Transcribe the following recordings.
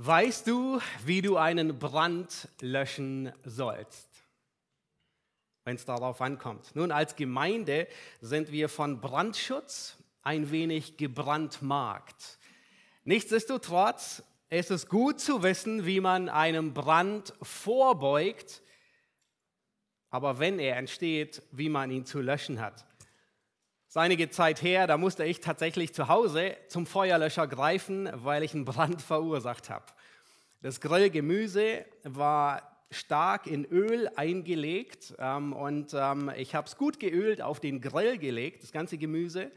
Weißt du, wie du einen Brand löschen sollst, wenn es darauf ankommt? Nun, als Gemeinde sind wir von Brandschutz ein wenig gebrandmarkt. Nichtsdestotrotz ist es gut zu wissen, wie man einem Brand vorbeugt, aber wenn er entsteht, wie man ihn zu löschen hat. Ist einige Zeit her, da musste ich tatsächlich zu Hause zum Feuerlöscher greifen, weil ich einen Brand verursacht habe. Das Grillgemüse war stark in Öl eingelegt ähm, und ähm, ich habe es gut geölt auf den Grill gelegt, das ganze Gemüse.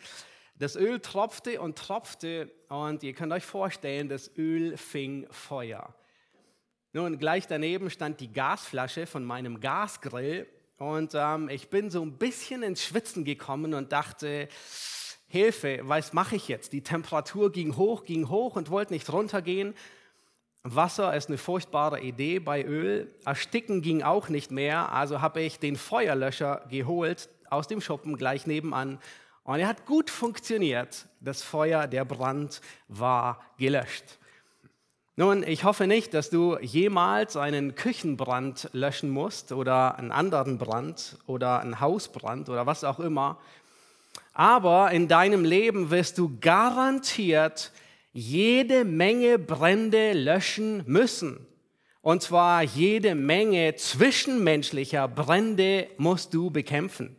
Das Öl tropfte und tropfte und ihr könnt euch vorstellen, das Öl fing Feuer. Nun, gleich daneben stand die Gasflasche von meinem Gasgrill und ähm, ich bin so ein bisschen ins Schwitzen gekommen und dachte, Hilfe, was mache ich jetzt? Die Temperatur ging hoch, ging hoch und wollte nicht runtergehen. Wasser ist eine furchtbare Idee bei Öl. Ersticken ging auch nicht mehr, also habe ich den Feuerlöscher geholt aus dem Schuppen gleich nebenan. Und er hat gut funktioniert. Das Feuer, der Brand war gelöscht. Nun, ich hoffe nicht, dass du jemals einen Küchenbrand löschen musst oder einen anderen Brand oder einen Hausbrand oder was auch immer. Aber in deinem Leben wirst du garantiert jede Menge Brände löschen müssen. Und zwar jede Menge zwischenmenschlicher Brände musst du bekämpfen.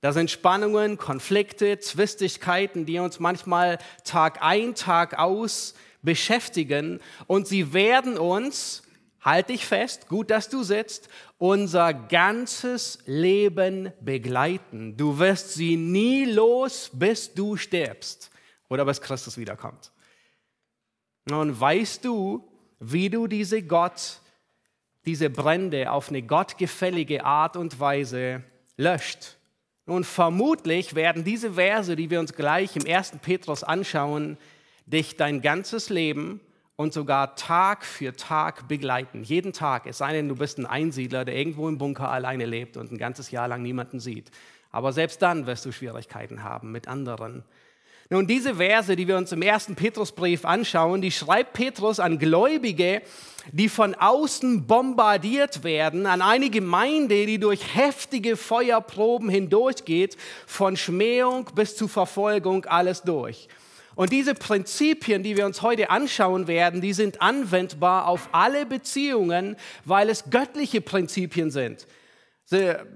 Da sind Spannungen, Konflikte, Zwistigkeiten, die uns manchmal Tag ein, Tag aus beschäftigen und sie werden uns, halt dich fest, gut, dass du sitzt, unser ganzes Leben begleiten. Du wirst sie nie los, bis du stirbst oder bis Christus wiederkommt. Und weißt du, wie du diese Gott, diese Brände auf eine gottgefällige Art und Weise löscht? Nun, vermutlich werden diese Verse, die wir uns gleich im 1. Petrus anschauen, dich dein ganzes Leben und sogar Tag für Tag begleiten. Jeden Tag, es sei denn, du bist ein Einsiedler, der irgendwo im Bunker alleine lebt und ein ganzes Jahr lang niemanden sieht. Aber selbst dann wirst du Schwierigkeiten haben mit anderen. Nun, diese Verse, die wir uns im ersten Petrusbrief anschauen, die schreibt Petrus an Gläubige, die von außen bombardiert werden, an eine Gemeinde, die durch heftige Feuerproben hindurchgeht, von Schmähung bis zu Verfolgung, alles durch. Und diese Prinzipien, die wir uns heute anschauen werden, die sind anwendbar auf alle Beziehungen, weil es göttliche Prinzipien sind.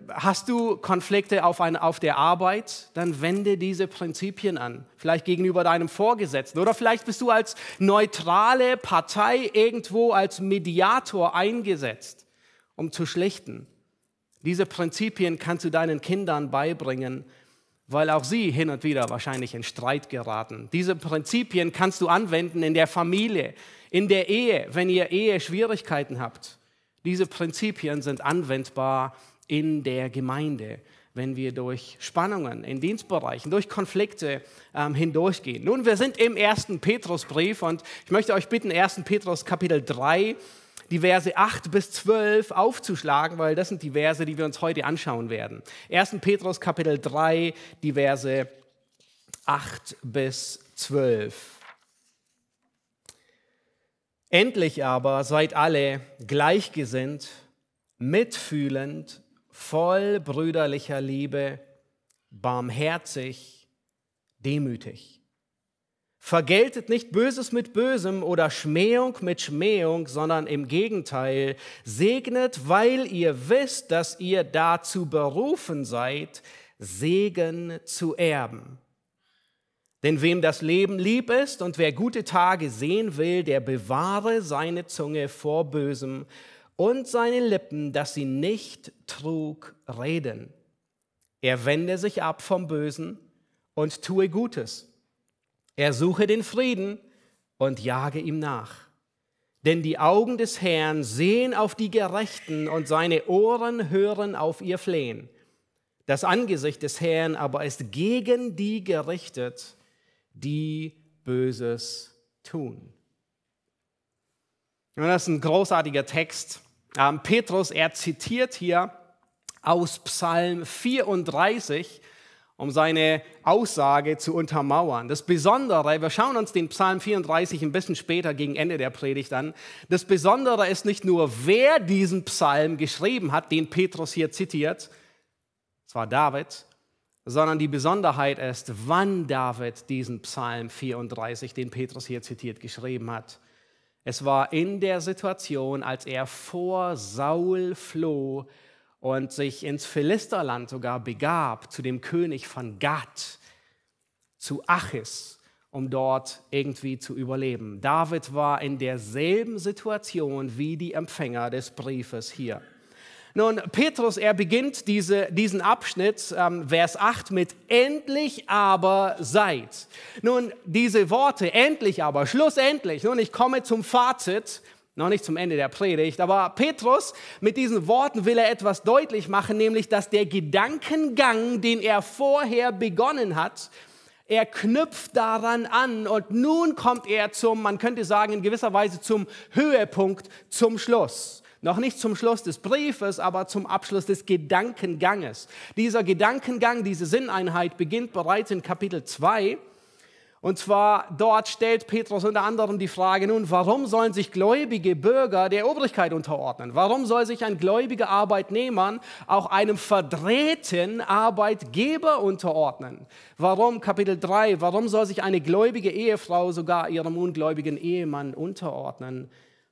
Hast du Konflikte auf, ein, auf der Arbeit, dann wende diese Prinzipien an. Vielleicht gegenüber deinem Vorgesetzten oder vielleicht bist du als neutrale Partei irgendwo als Mediator eingesetzt, um zu schlichten. Diese Prinzipien kannst du deinen Kindern beibringen weil auch sie hin und wieder wahrscheinlich in Streit geraten. Diese Prinzipien kannst du anwenden in der Familie, in der Ehe, wenn ihr Ehe-Schwierigkeiten habt. Diese Prinzipien sind anwendbar in der Gemeinde, wenn wir durch Spannungen in Dienstbereichen, durch Konflikte ähm, hindurchgehen. Nun, wir sind im ersten Petrusbrief und ich möchte euch bitten, 1. Petrus Kapitel 3, die Verse 8 bis 12 aufzuschlagen, weil das sind die Verse, die wir uns heute anschauen werden. 1. Petrus Kapitel 3, die Verse 8 bis 12. Endlich aber seid alle gleichgesinnt, mitfühlend, voll brüderlicher Liebe, barmherzig, demütig. Vergeltet nicht Böses mit Bösem oder Schmähung mit Schmähung, sondern im Gegenteil, segnet, weil ihr wisst, dass ihr dazu berufen seid, Segen zu erben. Denn wem das Leben lieb ist und wer gute Tage sehen will, der bewahre seine Zunge vor Bösem und seine Lippen, dass sie nicht Trug reden. Er wende sich ab vom Bösen und tue Gutes er suche den Frieden und jage ihm nach. Denn die Augen des Herrn sehen auf die Gerechten und seine Ohren hören auf ihr Flehen. Das Angesicht des Herrn aber ist gegen die gerichtet, die Böses tun. Und das ist ein großartiger Text. Ähm, Petrus, er zitiert hier aus Psalm 34 um seine Aussage zu untermauern. Das Besondere, wir schauen uns den Psalm 34 ein bisschen später gegen Ende der Predigt an. Das Besondere ist nicht nur, wer diesen Psalm geschrieben hat, den Petrus hier zitiert, zwar David, sondern die Besonderheit ist, wann David diesen Psalm 34, den Petrus hier zitiert, geschrieben hat. Es war in der Situation, als er vor Saul floh und sich ins Philisterland sogar begab, zu dem König von Gad, zu Achis, um dort irgendwie zu überleben. David war in derselben Situation wie die Empfänger des Briefes hier. Nun, Petrus, er beginnt diese, diesen Abschnitt, ähm, Vers 8, mit endlich aber seid. Nun, diese Worte, endlich aber, schlussendlich. Nun, ich komme zum Fazit noch nicht zum Ende der Predigt, aber Petrus mit diesen Worten will er etwas deutlich machen, nämlich dass der Gedankengang, den er vorher begonnen hat, er knüpft daran an und nun kommt er zum, man könnte sagen, in gewisser Weise zum Höhepunkt, zum Schluss. Noch nicht zum Schluss des Briefes, aber zum Abschluss des Gedankenganges. Dieser Gedankengang, diese Sinneinheit beginnt bereits in Kapitel 2 und zwar dort stellt Petrus unter anderem die Frage, nun, warum sollen sich gläubige Bürger der Obrigkeit unterordnen? Warum soll sich ein gläubiger Arbeitnehmer auch einem verdrehten Arbeitgeber unterordnen? Warum, Kapitel 3, warum soll sich eine gläubige Ehefrau sogar ihrem ungläubigen Ehemann unterordnen?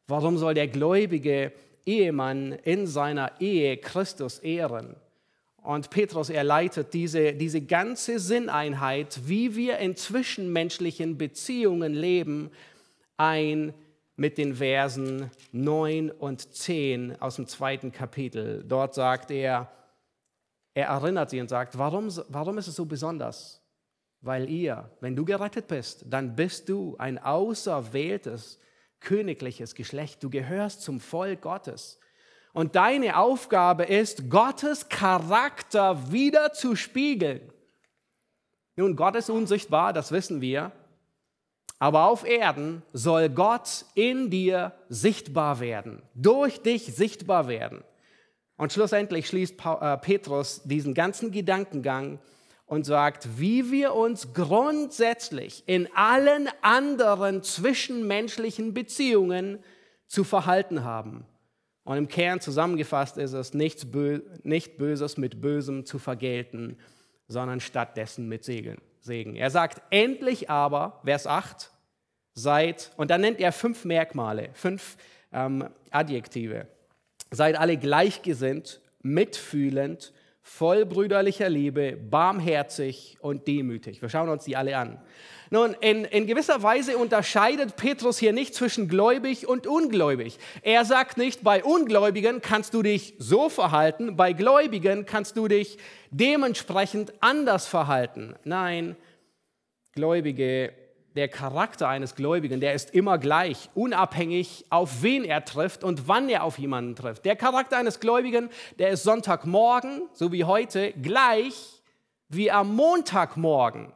Warum soll der gläubige Ehemann in seiner Ehe Christus ehren? Und Petrus, er leitet diese, diese ganze Sinneinheit, wie wir in zwischenmenschlichen Beziehungen leben, ein mit den Versen 9 und 10 aus dem zweiten Kapitel. Dort sagt er, er erinnert sie und sagt, warum, warum ist es so besonders? Weil ihr, wenn du gerettet bist, dann bist du ein auserwähltes königliches Geschlecht. Du gehörst zum Volk Gottes. Und deine Aufgabe ist, Gottes Charakter wieder zu spiegeln. Nun, Gott ist unsichtbar, das wissen wir. Aber auf Erden soll Gott in dir sichtbar werden, durch dich sichtbar werden. Und schlussendlich schließt äh, Petrus diesen ganzen Gedankengang und sagt, wie wir uns grundsätzlich in allen anderen zwischenmenschlichen Beziehungen zu verhalten haben. Und im Kern zusammengefasst ist es, nichts Bö nicht Böses mit Bösem zu vergelten, sondern stattdessen mit Segen. Er sagt, endlich aber, Vers 8, seid, und dann nennt er fünf Merkmale, fünf ähm, Adjektive. Seid alle gleichgesinnt, mitfühlend, voll brüderlicher Liebe, barmherzig und demütig. Wir schauen uns die alle an. Nun, in, in gewisser Weise unterscheidet Petrus hier nicht zwischen gläubig und ungläubig. Er sagt nicht, bei Ungläubigen kannst du dich so verhalten, bei Gläubigen kannst du dich dementsprechend anders verhalten. Nein, Gläubige der Charakter eines Gläubigen, der ist immer gleich, unabhängig, auf wen er trifft und wann er auf jemanden trifft. Der Charakter eines Gläubigen, der ist Sonntagmorgen, so wie heute, gleich wie am Montagmorgen.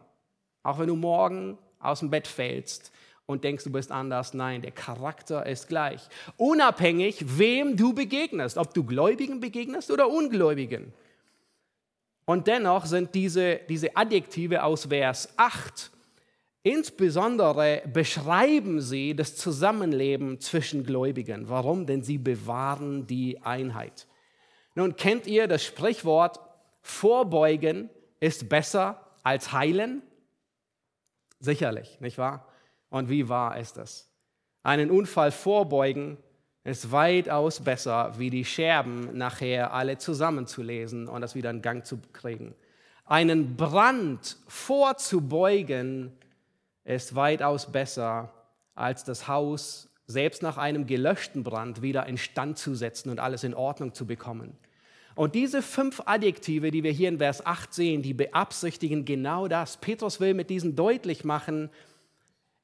Auch wenn du morgen aus dem Bett fällst und denkst, du bist anders. Nein, der Charakter ist gleich. Unabhängig, wem du begegnest, ob du Gläubigen begegnest oder Ungläubigen. Und dennoch sind diese, diese Adjektive aus Vers 8 Insbesondere beschreiben sie das Zusammenleben zwischen Gläubigen. Warum? Denn sie bewahren die Einheit. Nun kennt ihr das Sprichwort, Vorbeugen ist besser als heilen? Sicherlich, nicht wahr? Und wie wahr ist das? Einen Unfall vorbeugen ist weitaus besser, wie die Scherben nachher alle zusammenzulesen und das wieder in Gang zu kriegen. Einen Brand vorzubeugen ist weitaus besser, als das Haus selbst nach einem gelöschten Brand wieder instand zu setzen und alles in Ordnung zu bekommen. Und diese fünf Adjektive, die wir hier in Vers 8 sehen, die beabsichtigen genau das. Petrus will mit diesen deutlich machen,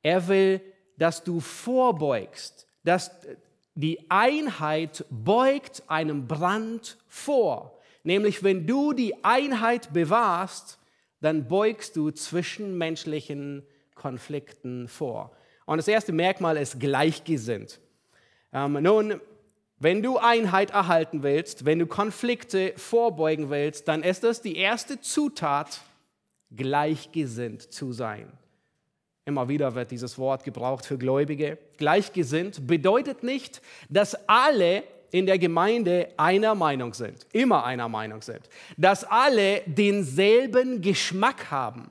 er will, dass du vorbeugst, dass die Einheit beugt einem Brand vor. Nämlich wenn du die Einheit bewahrst, dann beugst du zwischenmenschlichen Konflikten vor. Und das erste Merkmal ist gleichgesinnt. Ähm, nun, wenn du Einheit erhalten willst, wenn du Konflikte vorbeugen willst, dann ist das die erste Zutat gleichgesinnt zu sein. Immer wieder wird dieses Wort gebraucht für Gläubige. Gleichgesinnt bedeutet nicht, dass alle in der Gemeinde einer Meinung sind, immer einer Meinung sind, dass alle denselben Geschmack haben,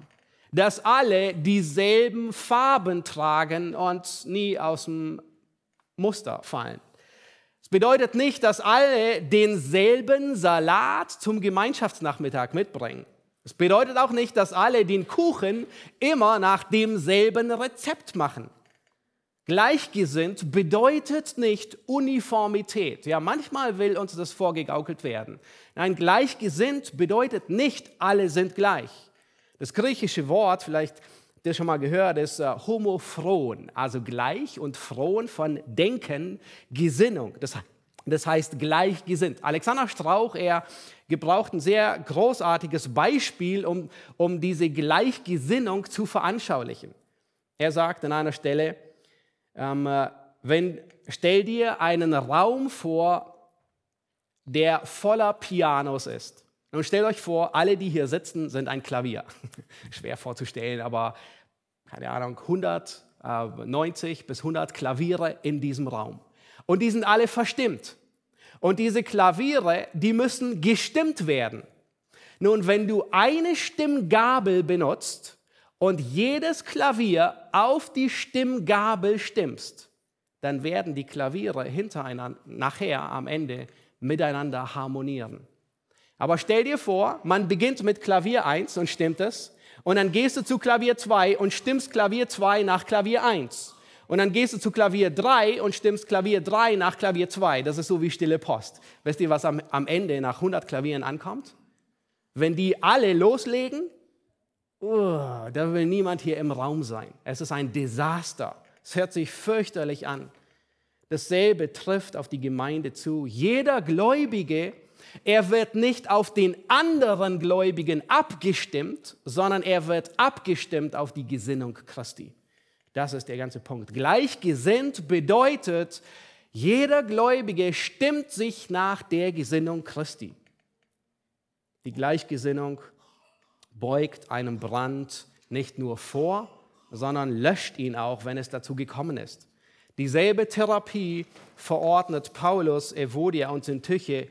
dass alle dieselben Farben tragen und nie aus dem Muster fallen. Es bedeutet nicht, dass alle denselben Salat zum Gemeinschaftsnachmittag mitbringen. Es bedeutet auch nicht, dass alle den Kuchen immer nach demselben Rezept machen. Gleichgesinnt bedeutet nicht Uniformität. Ja, manchmal will uns das vorgegaukelt werden. Nein, gleichgesinnt bedeutet nicht, alle sind gleich. Das griechische Wort, vielleicht habt ihr schon mal gehört, ist äh, homophron, also gleich und frohen von Denken, Gesinnung. Das, das heißt gleichgesinnt. Alexander Strauch, er gebraucht ein sehr großartiges Beispiel, um, um diese Gleichgesinnung zu veranschaulichen. Er sagt an einer Stelle, ähm, äh, wenn, stell dir einen Raum vor, der voller Pianos ist. Und stellt euch vor, alle, die hier sitzen, sind ein Klavier. Schwer vorzustellen, aber keine Ahnung, 190 äh, bis 100 Klaviere in diesem Raum. Und die sind alle verstimmt. Und diese Klaviere, die müssen gestimmt werden. Nun, wenn du eine Stimmgabel benutzt und jedes Klavier auf die Stimmgabel stimmst, dann werden die Klaviere hintereinander nachher am Ende miteinander harmonieren. Aber stell dir vor, man beginnt mit Klavier 1 und stimmt es, und dann gehst du zu Klavier 2 und stimmst Klavier 2 nach Klavier 1. Und dann gehst du zu Klavier 3 und stimmst Klavier 3 nach Klavier 2. Das ist so wie stille Post. Wisst ihr, was am, am Ende nach 100 Klavieren ankommt? Wenn die alle loslegen, oh, da will niemand hier im Raum sein. Es ist ein Desaster. Es hört sich fürchterlich an. Dasselbe trifft auf die Gemeinde zu. Jeder Gläubige, er wird nicht auf den anderen Gläubigen abgestimmt, sondern er wird abgestimmt auf die Gesinnung Christi. Das ist der ganze Punkt. Gleichgesinnt bedeutet, jeder Gläubige stimmt sich nach der Gesinnung Christi. Die Gleichgesinnung beugt einem Brand nicht nur vor, sondern löscht ihn auch, wenn es dazu gekommen ist. Dieselbe Therapie verordnet Paulus, Evodia und Syntyche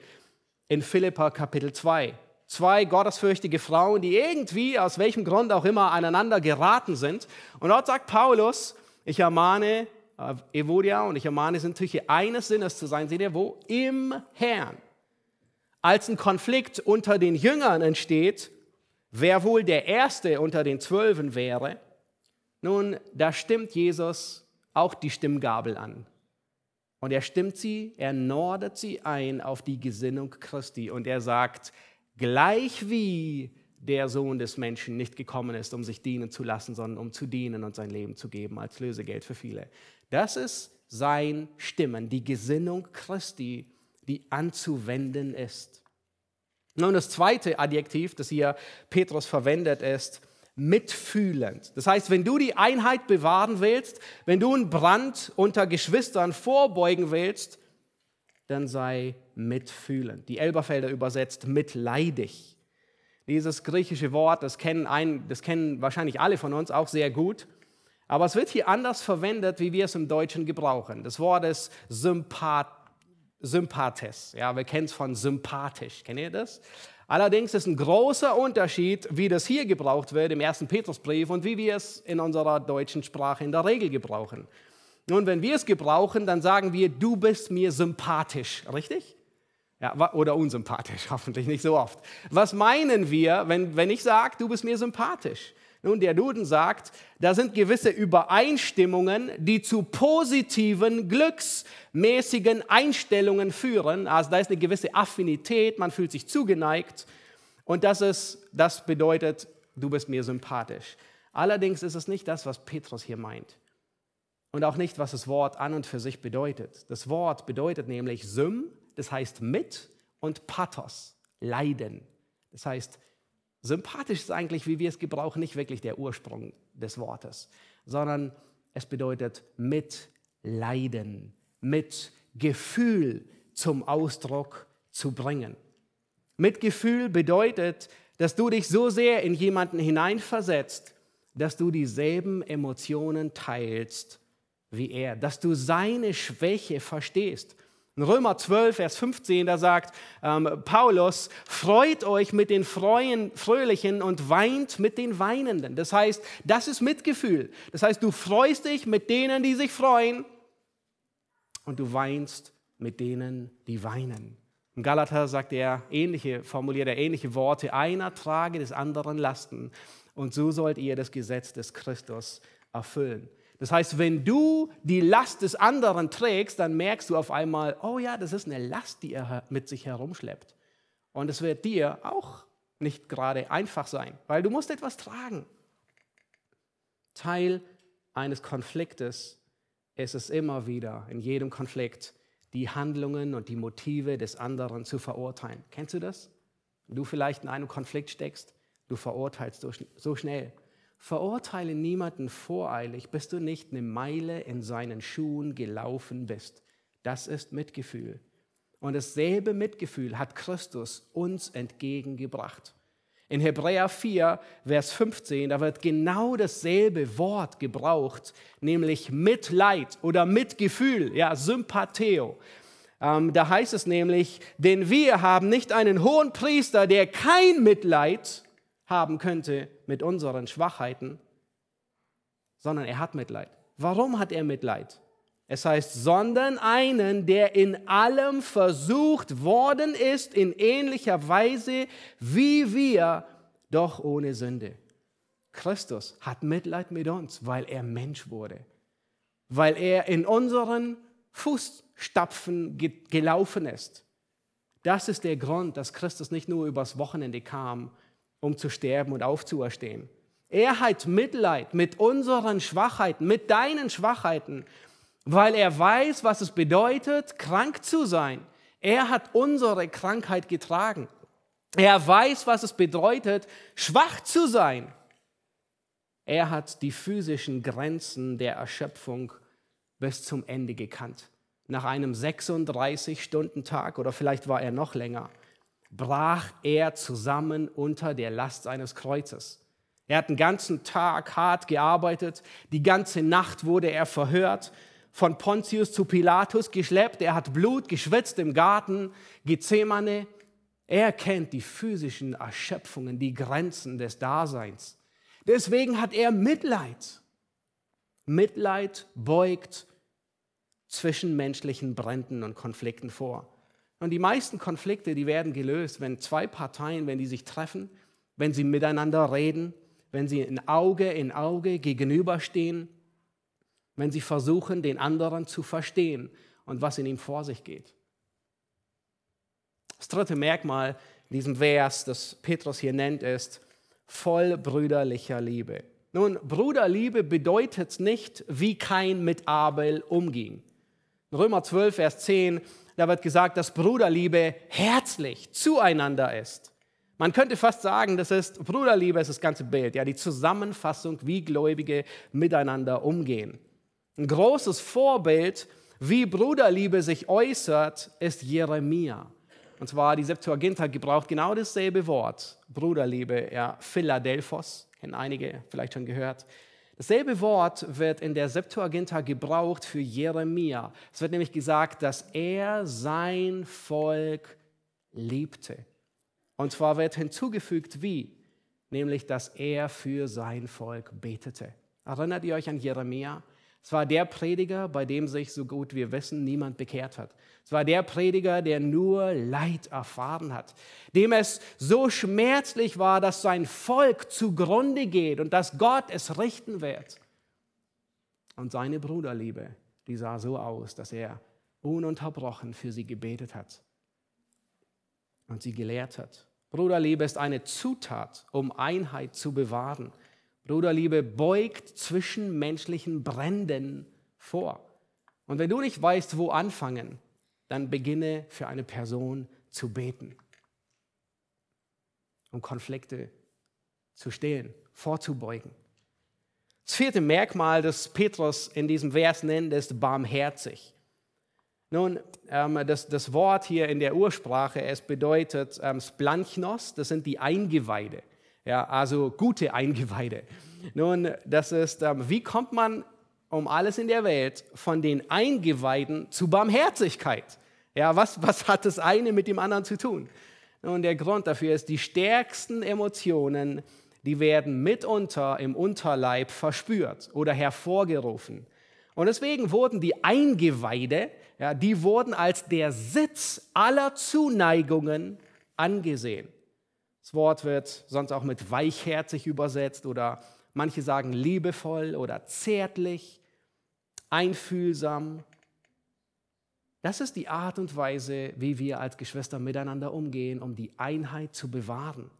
in Philippa Kapitel 2 zwei gottesfürchtige Frauen, die irgendwie, aus welchem Grund auch immer, aneinander geraten sind. Und dort sagt Paulus, ich ermahne äh, Evodia und ich ermahne Sintyche, eines Sinnes zu sein, seht ihr wo? Im Herrn. Als ein Konflikt unter den Jüngern entsteht, wer wohl der Erste unter den Zwölfen wäre, nun, da stimmt Jesus auch die Stimmgabel an. Und er stimmt sie, er nordet sie ein auf die Gesinnung Christi. Und er sagt, gleich wie der Sohn des Menschen nicht gekommen ist, um sich dienen zu lassen, sondern um zu dienen und sein Leben zu geben als Lösegeld für viele. Das ist sein Stimmen, die Gesinnung Christi, die anzuwenden ist. Nun, das zweite Adjektiv, das hier Petrus verwendet, ist mitfühlend. Das heißt, wenn du die Einheit bewahren willst, wenn du einen Brand unter Geschwistern vorbeugen willst, dann sei mitfühlend. Die Elberfelder übersetzt mitleidig. Dieses griechische Wort, das kennen, ein, das kennen wahrscheinlich alle von uns auch sehr gut. Aber es wird hier anders verwendet, wie wir es im Deutschen gebrauchen. Das Wort ist Sympath Sympathes. Ja, wir kennen es von sympathisch. Kennt ihr das? Allerdings ist ein großer Unterschied, wie das hier gebraucht wird im ersten Petrusbrief und wie wir es in unserer deutschen Sprache in der Regel gebrauchen. Nun, wenn wir es gebrauchen, dann sagen wir, du bist mir sympathisch, richtig? Ja, oder unsympathisch, hoffentlich nicht so oft. Was meinen wir, wenn, wenn ich sage, du bist mir sympathisch? Nun, der Duden sagt, da sind gewisse Übereinstimmungen, die zu positiven, glücksmäßigen Einstellungen führen. Also da ist eine gewisse Affinität, man fühlt sich zugeneigt. Und das, ist, das bedeutet, du bist mir sympathisch. Allerdings ist es nicht das, was Petrus hier meint. Und auch nicht, was das Wort an und für sich bedeutet. Das Wort bedeutet nämlich Sym, das heißt mit, und Pathos, Leiden. Das heißt, sympathisch ist eigentlich, wie wir es gebrauchen, nicht wirklich der Ursprung des Wortes, sondern es bedeutet mit Leiden, mit Gefühl zum Ausdruck zu bringen. Mit Gefühl bedeutet, dass du dich so sehr in jemanden hineinversetzt, dass du dieselben Emotionen teilst wie er, dass du seine Schwäche verstehst. In Römer 12, Vers 15, da sagt ähm, Paulus, freut euch mit den Freuen, Fröhlichen und weint mit den Weinenden. Das heißt, das ist Mitgefühl. Das heißt, du freust dich mit denen, die sich freuen und du weinst mit denen, die weinen. Im Galater sagt er ähnliche, formuliert er ähnliche Worte, einer trage des anderen Lasten und so sollt ihr das Gesetz des Christus erfüllen. Das heißt, wenn du die Last des anderen trägst, dann merkst du auf einmal, oh ja, das ist eine Last, die er mit sich herumschleppt. Und es wird dir auch nicht gerade einfach sein, weil du musst etwas tragen. Teil eines Konfliktes ist es immer wieder, in jedem Konflikt, die Handlungen und die Motive des anderen zu verurteilen. Kennst du das? Du vielleicht in einem Konflikt steckst, du verurteilst so schnell. Verurteile niemanden voreilig, bis du nicht eine Meile in seinen Schuhen gelaufen bist. Das ist Mitgefühl. Und dasselbe Mitgefühl hat Christus uns entgegengebracht. In Hebräer 4, Vers 15, da wird genau dasselbe Wort gebraucht, nämlich Mitleid oder Mitgefühl, ja, Sympatheo. Ähm, da heißt es nämlich, denn wir haben nicht einen hohen Priester, der kein Mitleid haben könnte mit unseren Schwachheiten, sondern er hat Mitleid. Warum hat er Mitleid? Es heißt, sondern einen, der in allem versucht worden ist, in ähnlicher Weise wie wir, doch ohne Sünde. Christus hat Mitleid mit uns, weil er Mensch wurde, weil er in unseren Fußstapfen gelaufen ist. Das ist der Grund, dass Christus nicht nur übers Wochenende kam, um zu sterben und aufzuerstehen. Er hat Mitleid mit unseren Schwachheiten, mit deinen Schwachheiten, weil er weiß, was es bedeutet, krank zu sein. Er hat unsere Krankheit getragen. Er weiß, was es bedeutet, schwach zu sein. Er hat die physischen Grenzen der Erschöpfung bis zum Ende gekannt. Nach einem 36-Stunden-Tag oder vielleicht war er noch länger brach er zusammen unter der Last seines Kreuzes. Er hat den ganzen Tag hart gearbeitet, die ganze Nacht wurde er verhört, von Pontius zu Pilatus geschleppt, er hat Blut geschwitzt im Garten Gethsemane. Er kennt die physischen Erschöpfungen, die Grenzen des Daseins. Deswegen hat er Mitleid. Mitleid beugt zwischenmenschlichen Bränden und Konflikten vor. Und die meisten Konflikte, die werden gelöst, wenn zwei Parteien, wenn die sich treffen, wenn sie miteinander reden, wenn sie in Auge in Auge gegenüberstehen, wenn sie versuchen, den anderen zu verstehen und was in ihm vor sich geht. Das dritte Merkmal in diesem Vers, das Petrus hier nennt, ist voll brüderlicher Liebe. Nun, Bruderliebe bedeutet nicht, wie kein mit Abel umging. In Römer 12, Vers 10 da wird gesagt, dass Bruderliebe herzlich zueinander ist. Man könnte fast sagen, das ist Bruderliebe, ist das ganze Bild, ja, die Zusammenfassung, wie Gläubige miteinander umgehen. Ein großes Vorbild, wie Bruderliebe sich äußert, ist Jeremia. Und zwar die Septuaginta gebraucht genau dasselbe Wort, Bruderliebe, ja, Philadelphos, kennen einige vielleicht schon gehört. Dasselbe Wort wird in der Septuaginta gebraucht für Jeremia. Es wird nämlich gesagt, dass er sein Volk liebte. Und zwar wird hinzugefügt wie, nämlich dass er für sein Volk betete. Erinnert ihr euch an Jeremia? Es war der Prediger, bei dem sich, so gut wir wissen, niemand bekehrt hat. Es war der Prediger, der nur Leid erfahren hat, dem es so schmerzlich war, dass sein Volk zugrunde geht und dass Gott es richten wird. Und seine Bruderliebe, die sah so aus, dass er ununterbrochen für sie gebetet hat und sie gelehrt hat. Bruderliebe ist eine Zutat, um Einheit zu bewahren. Bruderliebe beugt zwischenmenschlichen Bränden vor. Und wenn du nicht weißt, wo anfangen, dann beginne für eine Person zu beten, um Konflikte zu stehlen, vorzubeugen. Das vierte Merkmal, das Petrus in diesem Vers nennt, ist barmherzig. Nun, ähm, das, Wort hier in der Ursprache, es bedeutet ähm, Splanchnos, das sind die Eingeweide, ja, also gute Eingeweide. Nun, das ist, ähm, wie kommt man um alles in der Welt von den Eingeweiden zu Barmherzigkeit? Ja, was, was hat das eine mit dem anderen zu tun? Nun, der Grund dafür ist, die stärksten Emotionen, die werden mitunter im Unterleib verspürt oder hervorgerufen. Und deswegen wurden die Eingeweide, ja, die wurden als der Sitz aller Zuneigungen angesehen. Das Wort wird sonst auch mit weichherzig übersetzt oder manche sagen liebevoll oder zärtlich, einfühlsam. Das ist die Art und Weise, wie wir als Geschwister miteinander umgehen, um die Einheit zu bewahren.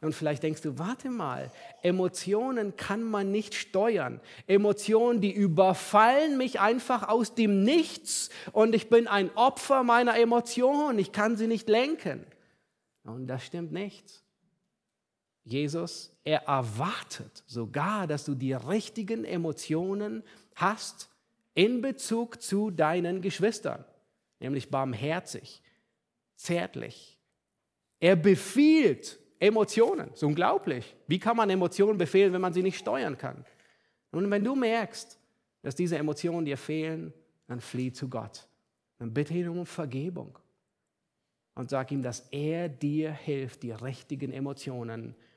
Und vielleicht denkst du, warte mal, Emotionen kann man nicht steuern. Emotionen, die überfallen mich einfach aus dem Nichts und ich bin ein Opfer meiner Emotionen. Ich kann sie nicht lenken. Und das stimmt nicht. Jesus, er erwartet sogar, dass du die richtigen Emotionen hast in Bezug zu deinen Geschwistern, nämlich barmherzig, zärtlich. Er befiehlt Emotionen. Das ist unglaublich. Wie kann man Emotionen befehlen, wenn man sie nicht steuern kann? Und wenn du merkst, dass diese Emotionen dir fehlen, dann flieh zu Gott. Dann bitte ihn um Vergebung. Und sag ihm, dass er dir hilft, die richtigen Emotionen zu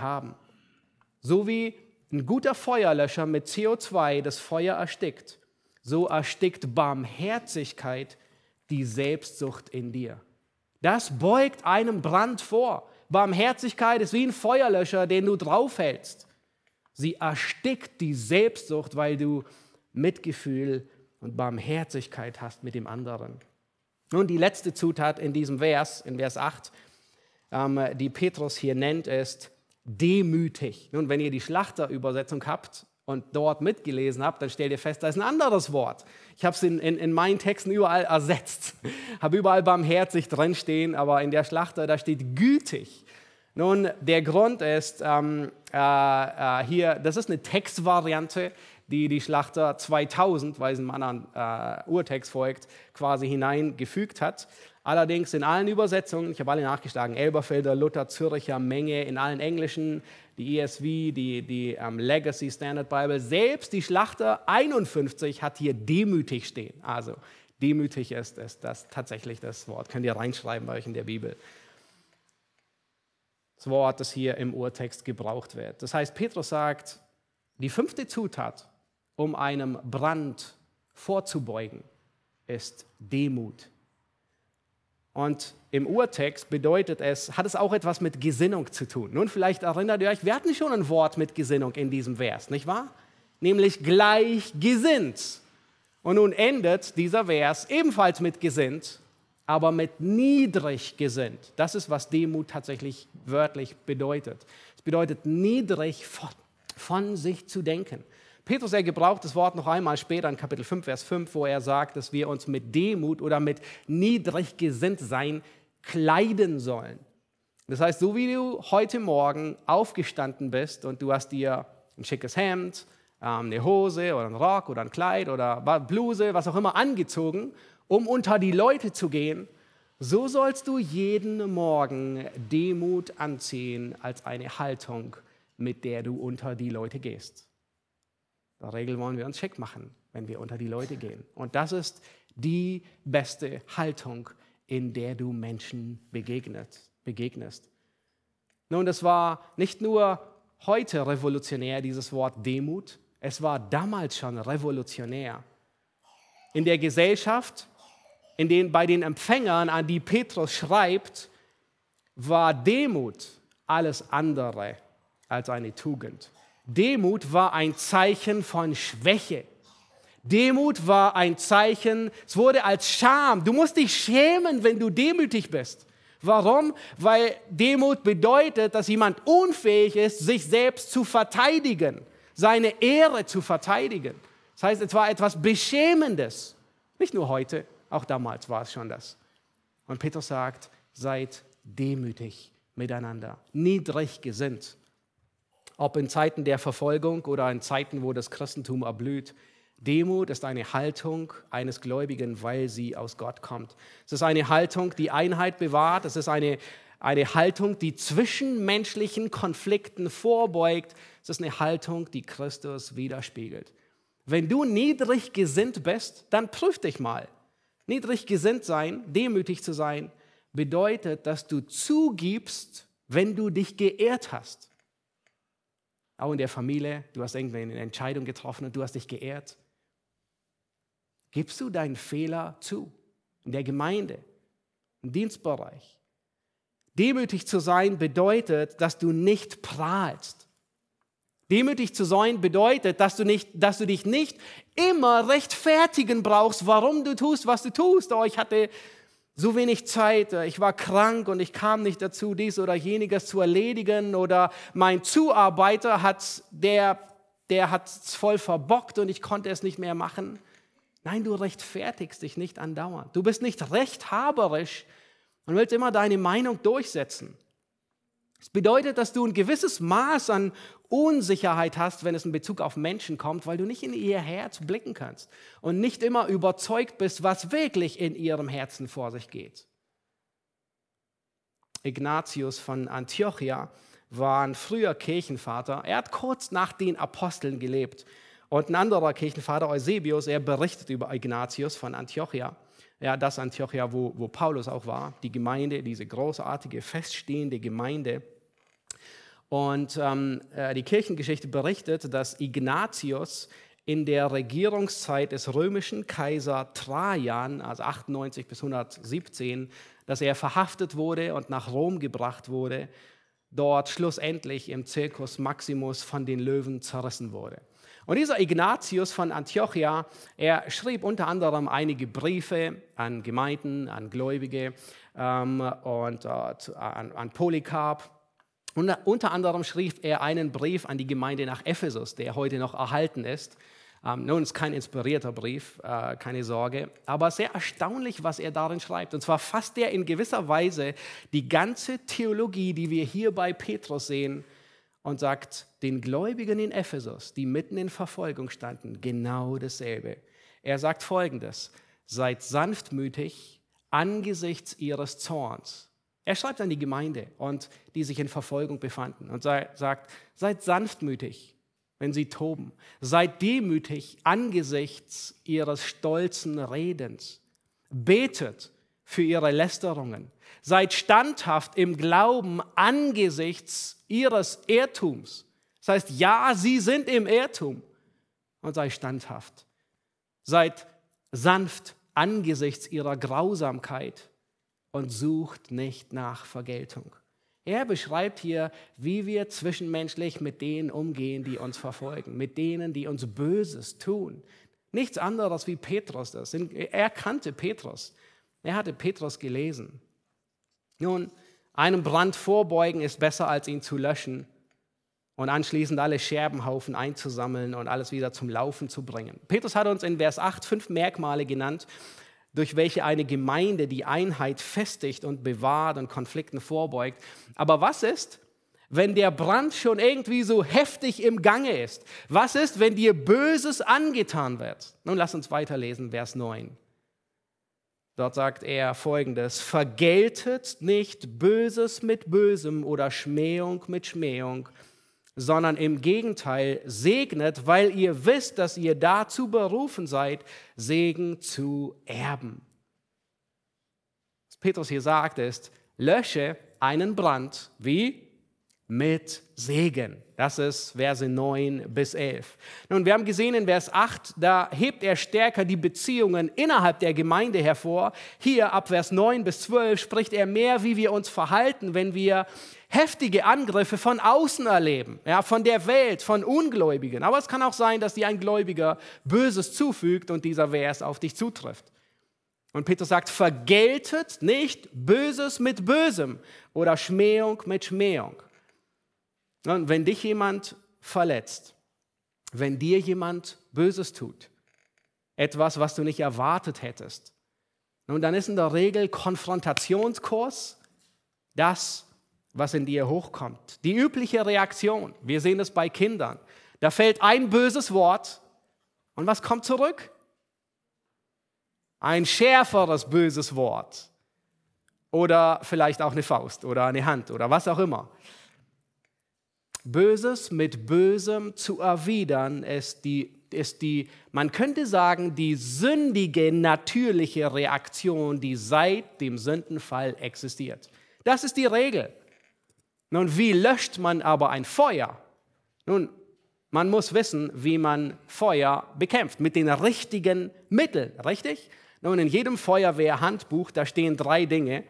haben. So wie ein guter Feuerlöscher mit CO2 das Feuer erstickt, so erstickt Barmherzigkeit die Selbstsucht in dir. Das beugt einem Brand vor. Barmherzigkeit ist wie ein Feuerlöscher, den du draufhältst. Sie erstickt die Selbstsucht, weil du Mitgefühl und Barmherzigkeit hast mit dem anderen. Nun, die letzte Zutat in diesem Vers, in Vers 8, ähm, die Petrus hier nennt, ist demütig. Nun, wenn ihr die Schlachterübersetzung habt, und dort mitgelesen habt, dann stellt ihr fest, da ist ein anderes Wort. Ich habe es in, in, in, meinen Texten überall ersetzt. habe überall barmherzig drinstehen, aber in der Schlachter, da steht gütig. Nun, der Grund ist ähm, äh, äh, hier, das ist eine Textvariante, die die Schlachter 2000, weil es einem anderen äh, Urtext folgt, quasi hineingefügt hat. Allerdings in allen Übersetzungen, ich habe alle nachgeschlagen, Elberfelder, Luther, Zürcher, Menge, in allen englischen, die ESV, die, die ähm, Legacy Standard Bible, selbst die Schlachter 51 hat hier demütig stehen. Also demütig ist, ist das tatsächlich das Wort. Könnt ihr reinschreiben bei euch in der Bibel. Das Wort, das hier im Urtext gebraucht wird. Das heißt, Petrus sagt, die fünfte Zutat, um einem Brand vorzubeugen, ist Demut. Und im Urtext bedeutet es, hat es auch etwas mit Gesinnung zu tun. Nun, vielleicht erinnert ihr euch, wir hatten schon ein Wort mit Gesinnung in diesem Vers, nicht wahr? Nämlich gleichgesinnt. Und nun endet dieser Vers ebenfalls mit gesinnt, aber mit niedrig gesinnt. Das ist, was Demut tatsächlich wörtlich bedeutet. Es bedeutet niedrig von, von sich zu denken. Petrus, er gebraucht das Wort noch einmal später in Kapitel 5, Vers 5, wo er sagt, dass wir uns mit Demut oder mit niedrig gesinnt sein kleiden sollen. Das heißt, so wie du heute Morgen aufgestanden bist und du hast dir ein schickes Hemd, ähm, eine Hose oder ein Rock oder ein Kleid oder Bluse, was auch immer angezogen, um unter die Leute zu gehen, so sollst du jeden Morgen Demut anziehen als eine Haltung, mit der du unter die Leute gehst. In der Regel wollen wir uns schick machen, wenn wir unter die Leute gehen. Und das ist die beste Haltung, in der du Menschen begegnet, begegnest. Nun, das war nicht nur heute revolutionär, dieses Wort Demut, es war damals schon revolutionär. In der Gesellschaft, in den, bei den Empfängern, an die Petrus schreibt, war Demut alles andere als eine Tugend. Demut war ein Zeichen von Schwäche. Demut war ein Zeichen, es wurde als Scham. Du musst dich schämen, wenn du demütig bist. Warum? Weil Demut bedeutet, dass jemand unfähig ist, sich selbst zu verteidigen, seine Ehre zu verteidigen. Das heißt, es war etwas Beschämendes. Nicht nur heute, auch damals war es schon das. Und Petrus sagt, seid demütig miteinander, niedrig gesinnt ob in Zeiten der Verfolgung oder in Zeiten, wo das Christentum erblüht, Demut ist eine Haltung eines Gläubigen, weil sie aus Gott kommt. Es ist eine Haltung, die Einheit bewahrt. Es ist eine, eine Haltung, die zwischenmenschlichen Konflikten vorbeugt. Es ist eine Haltung, die Christus widerspiegelt. Wenn du niedrig gesinnt bist, dann prüf dich mal. Niedrig gesinnt sein, demütig zu sein, bedeutet, dass du zugibst, wenn du dich geehrt hast. Auch in der Familie, du hast irgendwie eine Entscheidung getroffen und du hast dich geehrt. Gibst du deinen Fehler zu? In der Gemeinde, im Dienstbereich. Demütig zu sein bedeutet, dass du nicht prahlst. Demütig zu sein bedeutet, dass du, nicht, dass du dich nicht immer rechtfertigen brauchst, warum du tust, was du tust. Oh, ich hatte so wenig Zeit, ich war krank und ich kam nicht dazu, dies oder jeniges zu erledigen oder mein Zuarbeiter hat, der, der hat es voll verbockt und ich konnte es nicht mehr machen. Nein, du rechtfertigst dich nicht andauernd. Du bist nicht rechthaberisch und willst immer deine Meinung durchsetzen. Es bedeutet, dass du ein gewisses Maß an Unsicherheit hast, wenn es in Bezug auf Menschen kommt, weil du nicht in ihr Herz blicken kannst und nicht immer überzeugt bist, was wirklich in ihrem Herzen vor sich geht. Ignatius von Antiochia war ein früher Kirchenvater. Er hat kurz nach den Aposteln gelebt. Und ein anderer Kirchenvater, Eusebius, er berichtet über Ignatius von Antiochia. Ja, das Antiochia, wo, wo Paulus auch war, die Gemeinde, diese großartige, feststehende Gemeinde. Und ähm, äh, die Kirchengeschichte berichtet, dass Ignatius in der Regierungszeit des römischen Kaiser Trajan, also 98 bis 117, dass er verhaftet wurde und nach Rom gebracht wurde, dort schlussendlich im Circus Maximus von den Löwen zerrissen wurde. Und dieser Ignatius von Antiochia, er schrieb unter anderem einige Briefe an Gemeinden, an Gläubige ähm, und äh, an, an Polycarp und unter anderem schrieb er einen Brief an die Gemeinde nach Ephesus, der heute noch erhalten ist. Ähm, nun ist kein inspirierter Brief, äh, keine Sorge, aber sehr erstaunlich, was er darin schreibt. Und zwar fasst er in gewisser Weise die ganze Theologie, die wir hier bei Petrus sehen, und sagt den Gläubigen in Ephesus, die mitten in Verfolgung standen, genau dasselbe. Er sagt folgendes: Seid sanftmütig angesichts ihres Zorns er schreibt an die Gemeinde und die sich in Verfolgung befanden und sagt, seid sanftmütig, wenn sie toben. Seid demütig angesichts ihres stolzen Redens. Betet für ihre Lästerungen. Seid standhaft im Glauben angesichts ihres Irrtums. Das heißt, ja, sie sind im Irrtum. Und sei standhaft. Seid sanft angesichts ihrer Grausamkeit und sucht nicht nach Vergeltung. Er beschreibt hier, wie wir zwischenmenschlich mit denen umgehen, die uns verfolgen, mit denen, die uns Böses tun. Nichts anderes wie Petrus das. Er kannte Petrus. Er hatte Petrus gelesen. Nun, einem Brand vorbeugen ist besser, als ihn zu löschen und anschließend alle Scherbenhaufen einzusammeln und alles wieder zum Laufen zu bringen. Petrus hat uns in Vers 8 fünf Merkmale genannt, durch welche eine Gemeinde die Einheit festigt und bewahrt und Konflikten vorbeugt. Aber was ist, wenn der Brand schon irgendwie so heftig im Gange ist? Was ist, wenn dir Böses angetan wird? Nun lass uns weiterlesen, Vers 9. Dort sagt er folgendes, vergeltet nicht Böses mit Bösem oder Schmähung mit Schmähung, sondern im Gegenteil segnet, weil ihr wisst, dass ihr dazu berufen seid, Segen zu erben. Was Petrus hier sagt ist, lösche einen Brand wie mit Segen. Das ist Verse 9 bis 11. Nun, wir haben gesehen in Vers 8, da hebt er stärker die Beziehungen innerhalb der Gemeinde hervor. Hier ab Vers 9 bis 12 spricht er mehr, wie wir uns verhalten, wenn wir heftige Angriffe von außen erleben, ja, von der Welt, von Ungläubigen. Aber es kann auch sein, dass dir ein Gläubiger Böses zufügt und dieser Vers auf dich zutrifft. Und Petrus sagt, vergeltet nicht Böses mit Bösem oder Schmähung mit Schmähung. Und wenn dich jemand verletzt, wenn dir jemand Böses tut, etwas, was du nicht erwartet hättest, nun, dann ist in der Regel Konfrontationskurs das, was in dir hochkommt. Die übliche Reaktion, wir sehen es bei Kindern, da fällt ein böses Wort Und was kommt zurück? Ein schärferes böses Wort. Oder vielleicht auch eine Faust oder eine Hand oder was auch immer. Böses mit Bösem zu erwidern, ist die, ist die, man könnte sagen, die sündige natürliche Reaktion, die seit dem Sündenfall existiert. Das ist die Regel. Nun, wie löscht man aber ein Feuer? Nun, man muss wissen, wie man Feuer bekämpft, mit den richtigen Mitteln, richtig? Nun, in jedem Feuerwehrhandbuch, da stehen drei Dinge,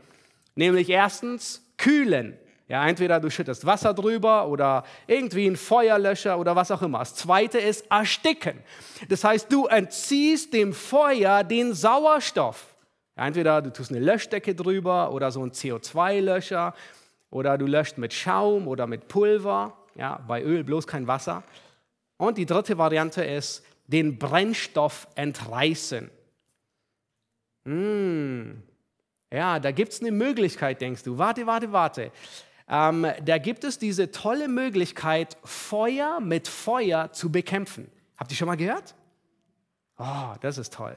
nämlich erstens kühlen. Ja, entweder du schüttest Wasser drüber oder irgendwie ein Feuerlöscher oder was auch immer. Das zweite ist ersticken. Das heißt, du entziehst dem Feuer den Sauerstoff. Ja, entweder du tust eine Löschdecke drüber oder so ein CO2-Löscher oder du löscht mit Schaum oder mit Pulver. Ja, bei Öl bloß kein Wasser. Und die dritte Variante ist den Brennstoff entreißen. Mmh. Ja, da gibt es eine Möglichkeit, denkst du. Warte, warte, warte ähm, da gibt es diese tolle Möglichkeit, Feuer mit Feuer zu bekämpfen. Habt ihr schon mal gehört? Oh, das ist toll.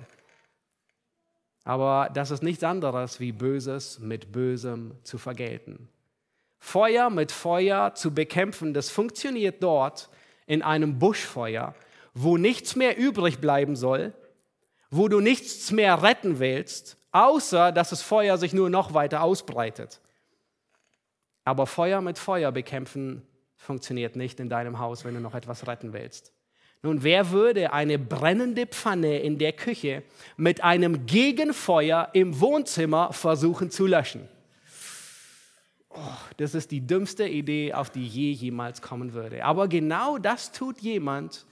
Aber das ist nichts anderes, wie Böses mit Bösem zu vergelten. Feuer mit Feuer zu bekämpfen, das funktioniert dort in einem Buschfeuer, wo nichts mehr übrig bleiben soll, wo du nichts mehr retten willst, außer dass das Feuer sich nur noch weiter ausbreitet. Aber Feuer mit Feuer bekämpfen funktioniert nicht in deinem Haus, wenn du noch etwas retten willst. Nun, wer würde eine brennende Pfanne in der Küche mit einem Gegenfeuer im Wohnzimmer versuchen zu löschen? Oh, das ist die dümmste Idee, auf die je jemals kommen würde. Aber genau das tut jemand,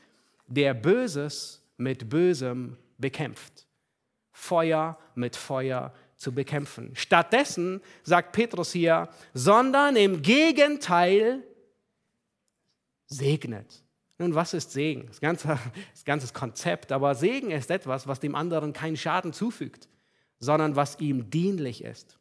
der Böses mit Bösem bekämpft. Feuer mit Feuer zu bekämpfen. Stattdessen sagt Petrus hier, sondern im Gegenteil segnet. Nun, was ist Segen? Das ganze, das ganze Konzept, aber Segen ist etwas, was dem anderen keinen Schaden zufügt, sondern was ihm dienlich ist.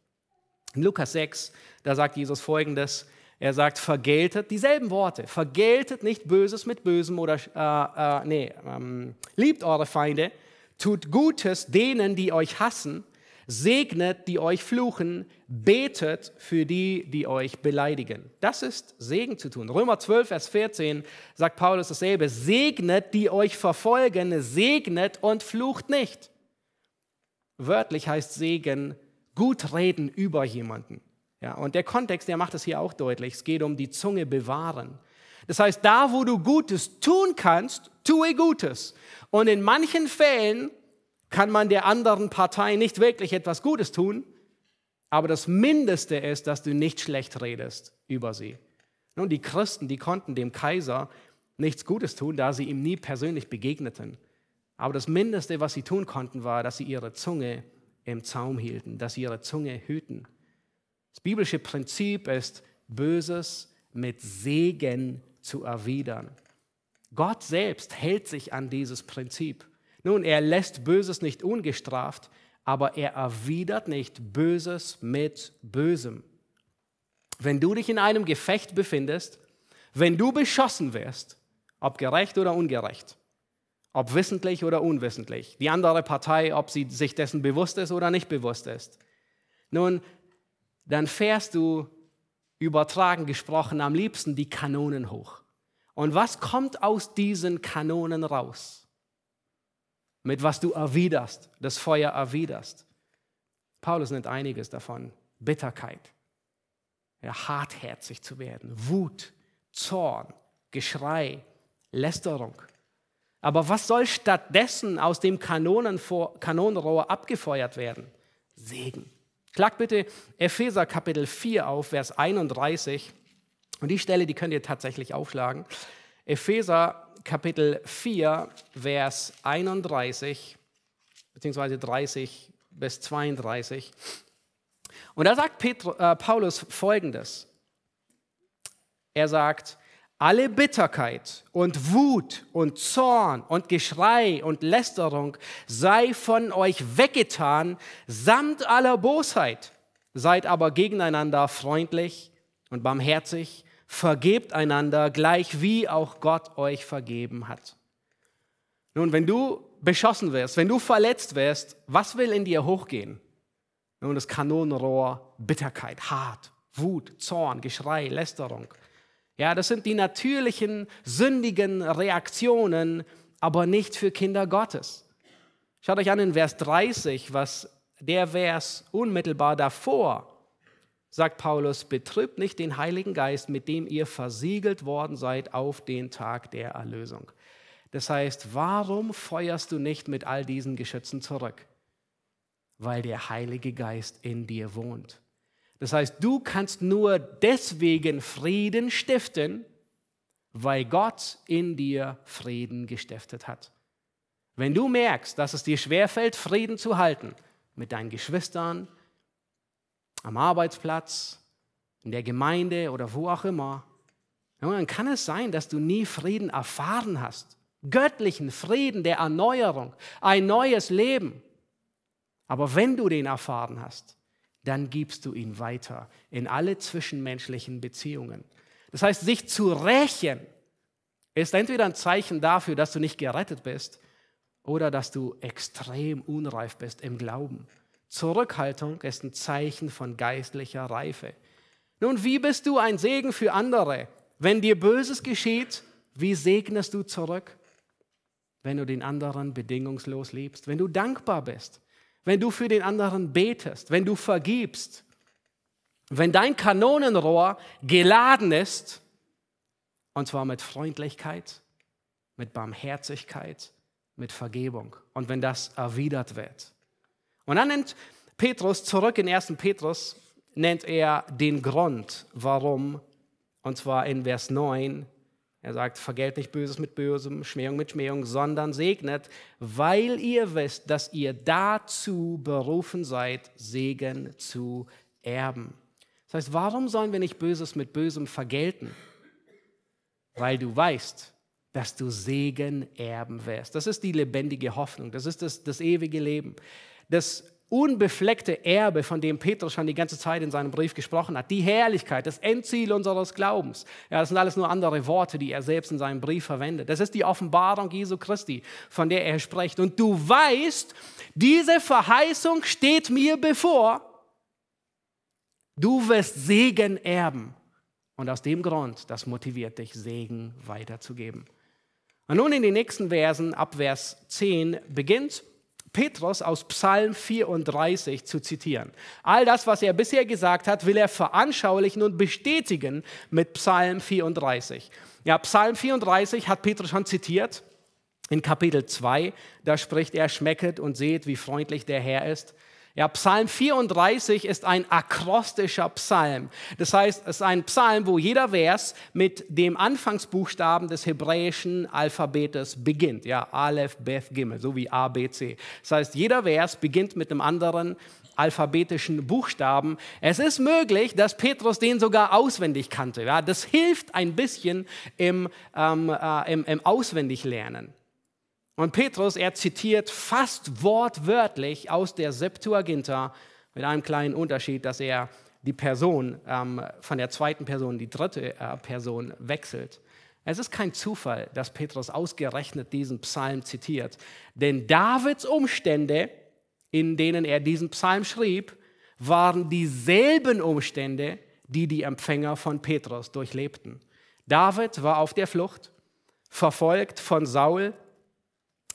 In Lukas 6, da sagt Jesus folgendes, er sagt, vergeltet dieselben Worte, vergeltet nicht Böses mit Bösem oder, äh, äh, nee, ähm, liebt eure Feinde, tut Gutes denen, die euch hassen, Segnet, die euch fluchen, betet für die, die euch beleidigen. Das ist Segen zu tun. Römer 12, Vers 14 sagt Paulus dasselbe. Segnet, die euch verfolgen, segnet und flucht nicht. Wörtlich heißt Segen gut reden über jemanden. Ja, und der Kontext, der macht es hier auch deutlich. Es geht um die Zunge bewahren. Das heißt, da, wo du Gutes tun kannst, tue Gutes. Und in manchen Fällen kann man der anderen Partei nicht wirklich etwas Gutes tun, aber das Mindeste ist, dass du nicht schlecht redest über sie. Nun, die Christen, die konnten dem Kaiser nichts Gutes tun, da sie ihm nie persönlich begegneten. Aber das Mindeste, was sie tun konnten, war, dass sie ihre Zunge im Zaum hielten, dass sie ihre Zunge hüten. Das biblische Prinzip ist, Böses mit Segen zu erwidern. Gott selbst hält sich an dieses Prinzip. Nun, er lässt Böses nicht ungestraft, aber er erwidert nicht Böses mit Bösem. Wenn du dich in einem Gefecht befindest, wenn du beschossen wirst, ob gerecht oder ungerecht, ob wissentlich oder unwissentlich, die andere Partei, ob sie sich dessen bewusst ist oder nicht bewusst ist, nun, dann fährst du übertragen gesprochen am liebsten die Kanonen hoch. Und was kommt aus diesen Kanonen raus? Mit was du erwiderst, das Feuer erwiderst. Paulus nennt einiges davon. Bitterkeit, ja, hartherzig zu werden, Wut, Zorn, Geschrei, Lästerung. Aber was soll stattdessen aus dem Kanonenrohr abgefeuert werden? Segen. Schlag bitte Epheser Kapitel 4 auf, Vers 31. Und die Stelle, die könnt ihr tatsächlich aufschlagen. Epheser Kapitel 4, Vers 31, beziehungsweise 30 bis 32. Und da sagt Petru, äh, Paulus folgendes. Er sagt, alle Bitterkeit und Wut und Zorn und Geschrei und Lästerung sei von euch weggetan, samt aller Bosheit. Seid aber gegeneinander freundlich und barmherzig Vergebt einander, gleich wie auch Gott euch vergeben hat. Nun, wenn du beschossen wirst, wenn du verletzt wirst, was will in dir hochgehen? Nun, das Kanonenrohr Bitterkeit, Hart, Wut, Zorn, Geschrei, Lästerung. Ja, das sind die natürlichen, sündigen Reaktionen, aber nicht für Kinder Gottes. Schaut euch an in Vers 30, was der Vers unmittelbar davor sagt Paulus, betrübt nicht den Heiligen Geist, mit dem ihr versiegelt worden seid auf den Tag der Erlösung. Das heißt, warum feuerst du nicht mit all diesen Geschützen zurück? Weil der Heilige Geist in dir wohnt. Das heißt, du kannst nur deswegen Frieden stiften, weil Gott in dir Frieden gestiftet hat. Wenn du merkst, dass es dir schwerfällt, Frieden zu halten mit deinen Geschwistern, am Arbeitsplatz, in der Gemeinde oder wo auch immer, dann kann es sein, dass du nie Frieden erfahren hast. Göttlichen Frieden der Erneuerung, ein neues Leben. Aber wenn du den erfahren hast, dann gibst du ihn weiter in alle zwischenmenschlichen Beziehungen. Das heißt, sich zu rächen ist entweder ein Zeichen dafür, dass du nicht gerettet bist oder dass du extrem unreif bist im Glauben. Zurückhaltung ist ein Zeichen von geistlicher Reife. Nun, wie bist du ein Segen für andere? Wenn dir Böses geschieht, wie segnest du zurück? Wenn du den anderen bedingungslos liebst, wenn du dankbar bist, wenn du für den anderen betest, wenn du vergibst, wenn dein Kanonenrohr geladen ist, und zwar mit Freundlichkeit, mit Barmherzigkeit, mit Vergebung und wenn das erwidert wird. Und dann nennt Petrus zurück in 1. Petrus, nennt er den Grund, warum, und zwar in Vers 9, er sagt, vergelt nicht Böses mit Bösem, Schmähung mit Schmähung, sondern segnet, weil ihr wisst, dass ihr dazu berufen seid, Segen zu erben. Das heißt, warum sollen wir nicht Böses mit Bösem vergelten? Weil du weißt, dass du Segen erben wirst. Das ist die lebendige Hoffnung, das ist das, das ewige Leben. Das unbefleckte Erbe, von dem Petrus schon die ganze Zeit in seinem Brief gesprochen hat, die Herrlichkeit, das Endziel unseres Glaubens. Ja, das sind alles nur andere Worte, die er selbst in seinem Brief verwendet. Das ist die Offenbarung Jesu Christi, von der er spricht. Und du weißt, diese Verheißung steht mir bevor. Du wirst Segen erben. Und aus dem Grund, das motiviert dich, Segen weiterzugeben. Und nun in den nächsten Versen, ab Vers 10, beginnt Petrus aus Psalm 34 zu zitieren. All das, was er bisher gesagt hat, will er veranschaulichen und bestätigen mit Psalm 34. Ja, Psalm 34 hat Petrus schon zitiert in Kapitel 2. Da spricht er, schmecket und seht, wie freundlich der Herr ist. Ja, Psalm 34 ist ein akrostischer Psalm. Das heißt, es ist ein Psalm, wo jeder Vers mit dem Anfangsbuchstaben des hebräischen Alphabetes beginnt. Ja, Aleph, Beth, Gimel, so wie A, B, C. Das heißt, jeder Vers beginnt mit einem anderen alphabetischen Buchstaben. Es ist möglich, dass Petrus den sogar auswendig kannte. Ja, das hilft ein bisschen im, ähm, äh, im, im Auswendiglernen. Und Petrus, er zitiert fast wortwörtlich aus der Septuaginta mit einem kleinen Unterschied, dass er die Person ähm, von der zweiten Person die dritte äh, Person wechselt. Es ist kein Zufall, dass Petrus ausgerechnet diesen Psalm zitiert, denn Davids Umstände, in denen er diesen Psalm schrieb, waren dieselben Umstände, die die Empfänger von Petrus durchlebten. David war auf der Flucht, verfolgt von Saul,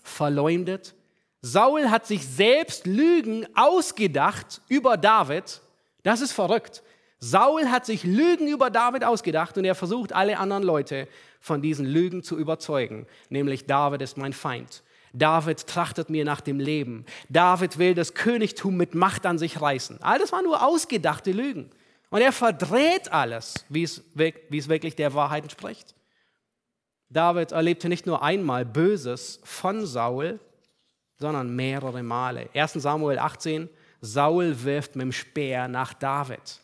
verleumdet. Saul hat sich selbst Lügen ausgedacht über David. Das ist verrückt. Saul hat sich Lügen über David ausgedacht und er versucht, alle anderen Leute von diesen Lügen zu überzeugen. Nämlich, David ist mein Feind. David trachtet mir nach dem Leben. David will das Königtum mit Macht an sich reißen. All das waren nur ausgedachte Lügen. Und er verdreht alles, wie es, wie es wirklich der Wahrheit entspricht. David erlebte nicht nur einmal Böses von Saul, sondern mehrere Male. 1 Samuel 18, Saul wirft mit dem Speer nach David.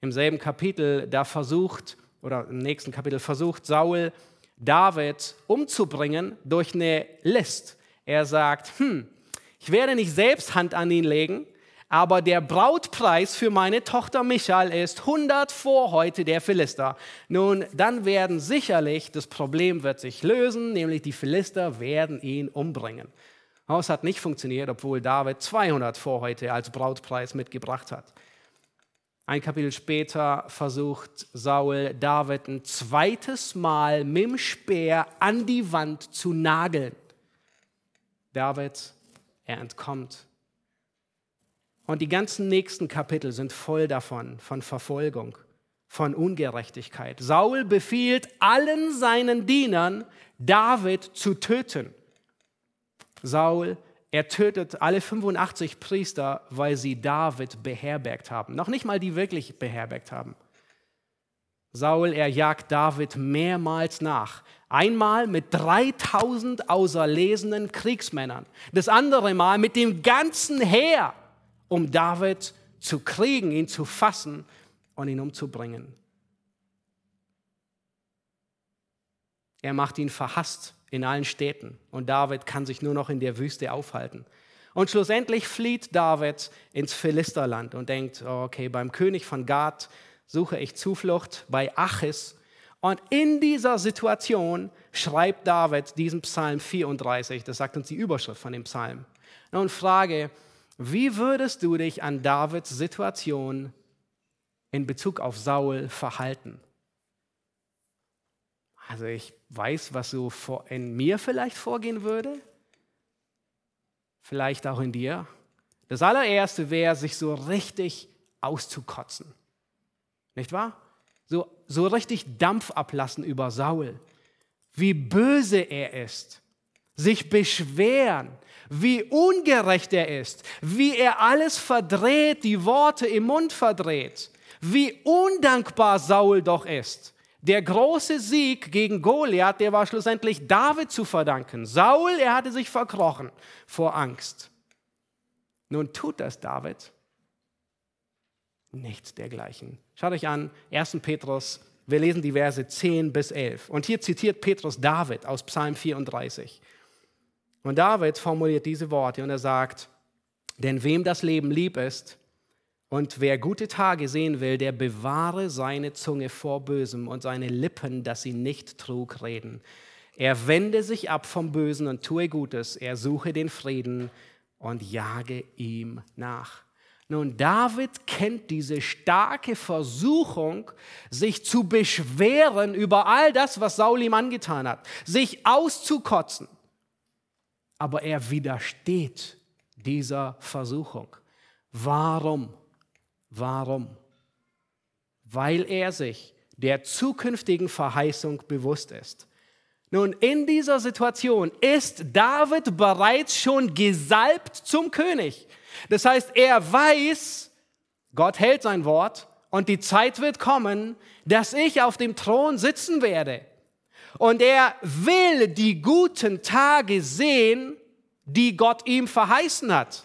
Im selben Kapitel, da versucht, oder im nächsten Kapitel versucht Saul, David umzubringen durch eine List. Er sagt, hm, ich werde nicht selbst Hand an ihn legen, aber der Brautpreis für meine Tochter Michael ist 100 Vorhäute der Philister. Nun, dann werden sicherlich, das Problem wird sich lösen, nämlich die Philister werden ihn umbringen. Das hat nicht funktioniert, obwohl David 200 Vorhäute als Brautpreis mitgebracht hat. Ein Kapitel später versucht Saul David ein zweites Mal mit dem Speer an die Wand zu nageln. David, er entkommt. Und die ganzen nächsten Kapitel sind voll davon, von Verfolgung, von Ungerechtigkeit. Saul befiehlt allen seinen Dienern, David zu töten. Saul er tötet alle 85 Priester, weil sie David beherbergt haben. Noch nicht mal die wirklich beherbergt haben. Saul, er jagt David mehrmals nach. Einmal mit 3000 auserlesenen Kriegsmännern. Das andere Mal mit dem ganzen Heer, um David zu kriegen, ihn zu fassen und ihn umzubringen. Er macht ihn verhasst in allen Städten. Und David kann sich nur noch in der Wüste aufhalten. Und schlussendlich flieht David ins Philisterland und denkt, oh, okay, beim König von Gad suche ich Zuflucht bei Achis. Und in dieser Situation schreibt David diesen Psalm 34, das sagt uns die Überschrift von dem Psalm. Und frage, wie würdest du dich an Davids Situation in Bezug auf Saul verhalten? Also ich weiß, was so in mir vielleicht vorgehen würde, vielleicht auch in dir. Das allererste wäre, sich so richtig auszukotzen. Nicht wahr? So, so richtig Dampf ablassen über Saul. Wie böse er ist. Sich beschweren. Wie ungerecht er ist. Wie er alles verdreht, die Worte im Mund verdreht. Wie undankbar Saul doch ist. Der große Sieg gegen Goliath, der war schlussendlich David zu verdanken. Saul, er hatte sich verkrochen vor Angst. Nun tut das David nichts dergleichen. Schaut euch an, 1. Petrus, wir lesen die Verse 10 bis 11. Und hier zitiert Petrus David aus Psalm 34. Und David formuliert diese Worte und er sagt, denn wem das Leben lieb ist, und wer gute Tage sehen will, der bewahre seine Zunge vor Bösem und seine Lippen, dass sie nicht Trug reden. Er wende sich ab vom Bösen und tue Gutes. Er suche den Frieden und jage ihm nach. Nun, David kennt diese starke Versuchung, sich zu beschweren über all das, was Saul ihm angetan hat, sich auszukotzen. Aber er widersteht dieser Versuchung. Warum? Warum? Weil er sich der zukünftigen Verheißung bewusst ist. Nun, in dieser Situation ist David bereits schon gesalbt zum König. Das heißt, er weiß, Gott hält sein Wort und die Zeit wird kommen, dass ich auf dem Thron sitzen werde. Und er will die guten Tage sehen, die Gott ihm verheißen hat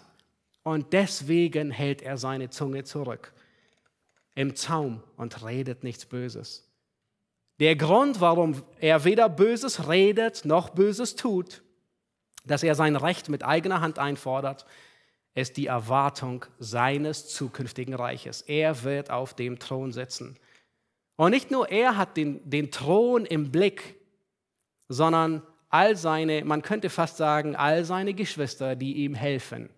und deswegen hält er seine Zunge zurück im Zaum und redet nichts Böses. Der Grund, warum er weder Böses redet noch Böses tut, dass er sein Recht mit eigener Hand einfordert, ist die Erwartung seines zukünftigen Reiches. Er wird auf dem Thron sitzen. Und nicht nur er hat den, den Thron im Blick, sondern all seine, man könnte fast sagen, all seine Geschwister, die ihm helfen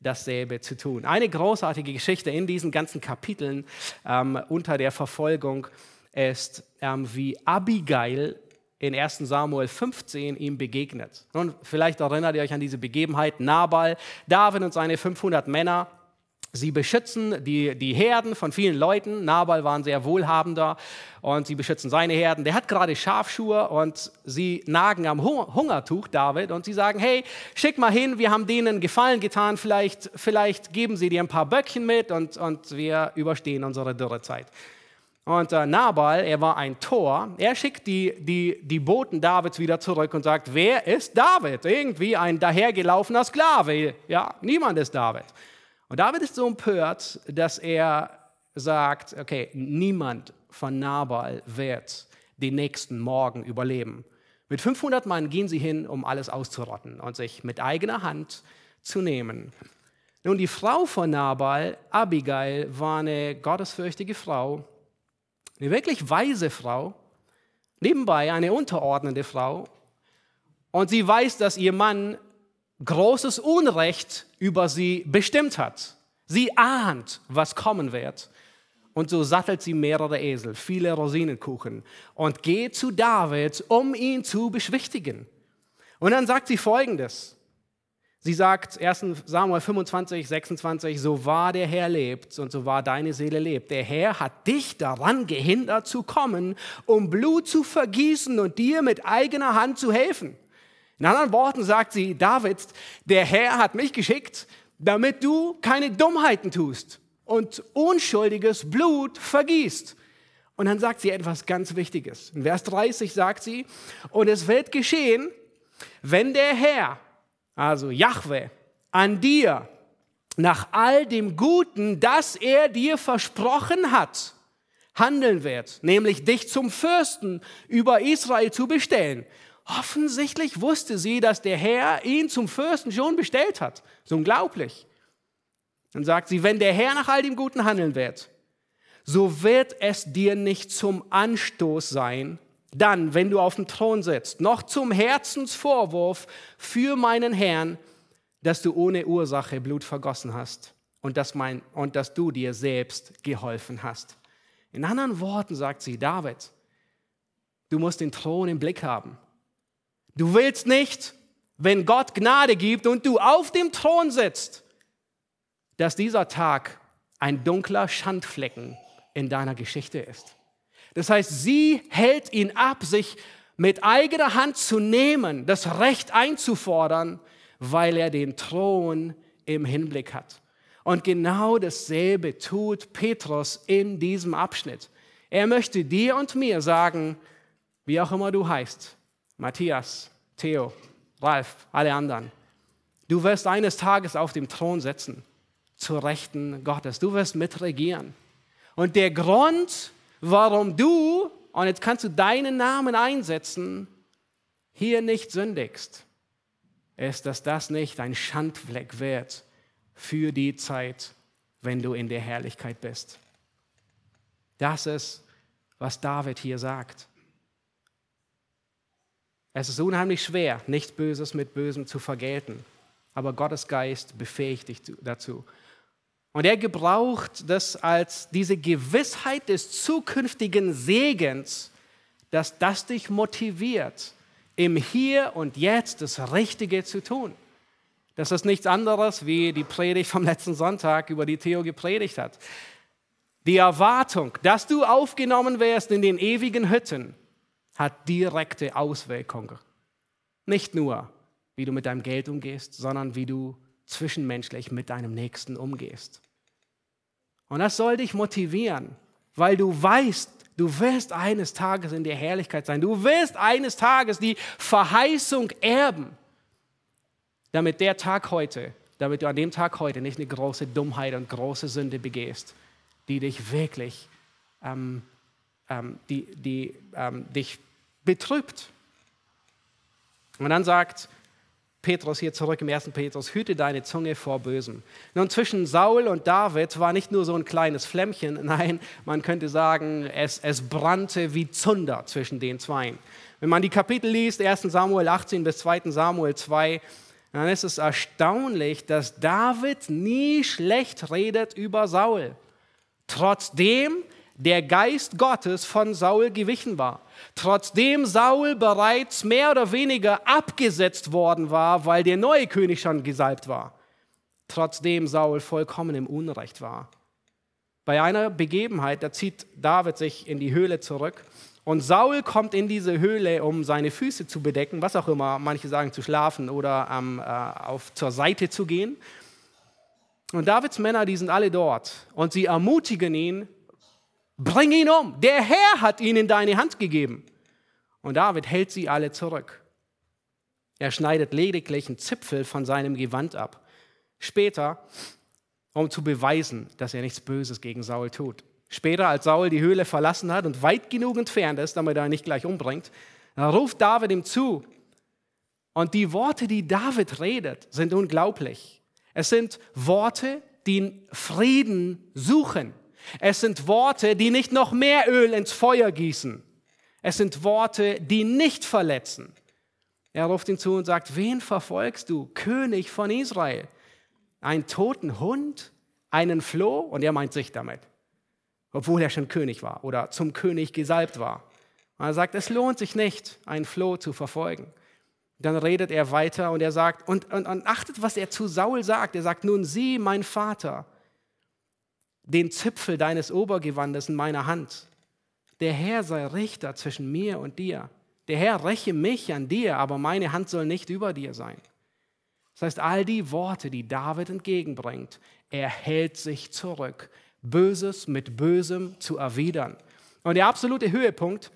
dasselbe zu tun. Eine großartige Geschichte in diesen ganzen Kapiteln ähm, unter der Verfolgung ist, ähm, wie Abigail in 1 Samuel 15 ihm begegnet. Und vielleicht erinnert ihr euch an diese Begebenheit. Nabal, David und seine 500 Männer Sie beschützen die, die Herden von vielen Leuten. Nabal war ein sehr wohlhabender und sie beschützen seine Herden. Der hat gerade Schafschuhe und sie nagen am Hungertuch, David, und sie sagen, hey, schick mal hin, wir haben denen Gefallen getan, vielleicht, vielleicht geben sie dir ein paar Böckchen mit und, und wir überstehen unsere Dürrezeit. Und äh, Nabal, er war ein Tor, er schickt die, die, die Boten Davids wieder zurück und sagt, wer ist David? Irgendwie ein dahergelaufener Sklave. Ja, niemand ist David. Und David ist so empört, dass er sagt, okay, niemand von Nabal wird den nächsten Morgen überleben. Mit 500 Mann gehen sie hin, um alles auszurotten und sich mit eigener Hand zu nehmen. Nun, die Frau von Nabal, Abigail, war eine gottesfürchtige Frau, eine wirklich weise Frau, nebenbei eine unterordnende Frau. Und sie weiß, dass ihr Mann großes Unrecht über sie bestimmt hat. Sie ahnt, was kommen wird. Und so sattelt sie mehrere Esel, viele Rosinenkuchen und geht zu David, um ihn zu beschwichtigen. Und dann sagt sie folgendes. Sie sagt 1 Samuel 25, 26, so wahr der Herr lebt und so wahr deine Seele lebt. Der Herr hat dich daran gehindert zu kommen, um Blut zu vergießen und dir mit eigener Hand zu helfen. In anderen Worten sagt sie, David, der Herr hat mich geschickt, damit du keine Dummheiten tust und unschuldiges Blut vergießt. Und dann sagt sie etwas ganz Wichtiges. In Vers 30 sagt sie, und es wird geschehen, wenn der Herr, also Jahwe, an dir nach all dem Guten, das er dir versprochen hat, handeln wird, nämlich dich zum Fürsten über Israel zu bestellen. Offensichtlich wusste sie, dass der Herr ihn zum Fürsten schon bestellt hat. So unglaublich. Dann sagt sie, wenn der Herr nach all dem Guten handeln wird, so wird es dir nicht zum Anstoß sein, dann, wenn du auf dem Thron sitzt, noch zum Herzensvorwurf für meinen Herrn, dass du ohne Ursache Blut vergossen hast und dass, mein, und dass du dir selbst geholfen hast. In anderen Worten sagt sie, David, du musst den Thron im Blick haben. Du willst nicht, wenn Gott Gnade gibt und du auf dem Thron sitzt, dass dieser Tag ein dunkler Schandflecken in deiner Geschichte ist. Das heißt, sie hält ihn ab, sich mit eigener Hand zu nehmen, das Recht einzufordern, weil er den Thron im Hinblick hat. Und genau dasselbe tut Petrus in diesem Abschnitt. Er möchte dir und mir sagen, wie auch immer du heißt, Matthias, Theo, Ralf, alle anderen, du wirst eines Tages auf dem Thron sitzen zur Rechten Gottes. Du wirst mitregieren. Und der Grund, warum du, und jetzt kannst du deinen Namen einsetzen, hier nicht sündigst, ist, dass das nicht ein Schandfleck wird für die Zeit, wenn du in der Herrlichkeit bist. Das ist, was David hier sagt. Es ist unheimlich schwer, nichts Böses mit Bösem zu vergelten, aber Gottes Geist befähigt dich dazu. Und er gebraucht das als diese Gewissheit des zukünftigen Segens, dass das dich motiviert, im Hier und Jetzt das Richtige zu tun. Das ist nichts anderes, wie die Predigt vom letzten Sonntag über die Theo gepredigt hat. Die Erwartung, dass du aufgenommen wirst in den ewigen Hütten, hat direkte Auswirkungen. Nicht nur, wie du mit deinem Geld umgehst, sondern wie du zwischenmenschlich mit deinem Nächsten umgehst. Und das soll dich motivieren, weil du weißt, du wirst eines Tages in der Herrlichkeit sein. Du wirst eines Tages die Verheißung erben, damit der Tag heute, damit du an dem Tag heute nicht eine große Dummheit und große Sünde begehst, die dich wirklich, ähm, ähm, die, die ähm, dich betrübt. Und dann sagt Petrus hier zurück im 1. Petrus, hüte deine Zunge vor Bösem. Nun, zwischen Saul und David war nicht nur so ein kleines Flämmchen, nein, man könnte sagen, es, es brannte wie Zunder zwischen den Zweien. Wenn man die Kapitel liest, 1. Samuel 18 bis 2. Samuel 2, dann ist es erstaunlich, dass David nie schlecht redet über Saul. Trotzdem der Geist Gottes von Saul gewichen war. Trotzdem Saul bereits mehr oder weniger abgesetzt worden war, weil der neue König schon gesalbt war. Trotzdem Saul vollkommen im Unrecht war. Bei einer Begebenheit, da zieht David sich in die Höhle zurück und Saul kommt in diese Höhle, um seine Füße zu bedecken, was auch immer, manche sagen zu schlafen oder ähm, äh, auf, zur Seite zu gehen. Und Davids Männer, die sind alle dort und sie ermutigen ihn, Bring ihn um. Der Herr hat ihn in deine Hand gegeben. Und David hält sie alle zurück. Er schneidet lediglich einen Zipfel von seinem Gewand ab. Später, um zu beweisen, dass er nichts Böses gegen Saul tut. Später, als Saul die Höhle verlassen hat und weit genug entfernt ist, damit er ihn nicht gleich umbringt, ruft David ihm zu. Und die Worte, die David redet, sind unglaublich. Es sind Worte, die Frieden suchen. Es sind Worte, die nicht noch mehr Öl ins Feuer gießen. Es sind Worte, die nicht verletzen. Er ruft ihn zu und sagt, wen verfolgst du? König von Israel. Einen toten Hund? Einen Floh? Und er meint sich damit. Obwohl er schon König war oder zum König gesalbt war. Und er sagt, es lohnt sich nicht, einen Floh zu verfolgen. Dann redet er weiter und er sagt, und, und, und achtet, was er zu Saul sagt. Er sagt, nun sieh, mein Vater, den Zipfel deines Obergewandes in meiner Hand. Der Herr sei Richter zwischen mir und dir. Der Herr räche mich an dir, aber meine Hand soll nicht über dir sein. Das heißt, all die Worte, die David entgegenbringt, er hält sich zurück, Böses mit Bösem zu erwidern. Und der absolute Höhepunkt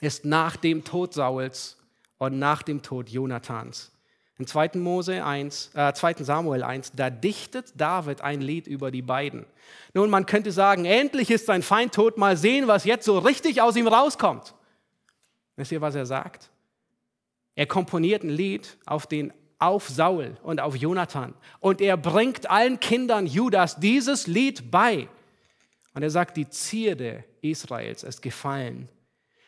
ist nach dem Tod Sauls und nach dem Tod Jonathans. In 2. Mose 1, äh, 2. Samuel 1, da dichtet David ein Lied über die beiden. Nun, man könnte sagen, endlich ist sein Feind tot, mal sehen, was jetzt so richtig aus ihm rauskommt. Wisst ihr, was er sagt? Er komponiert ein Lied auf, den, auf Saul und auf Jonathan und er bringt allen Kindern Judas dieses Lied bei. Und er sagt, die Zierde Israels ist gefallen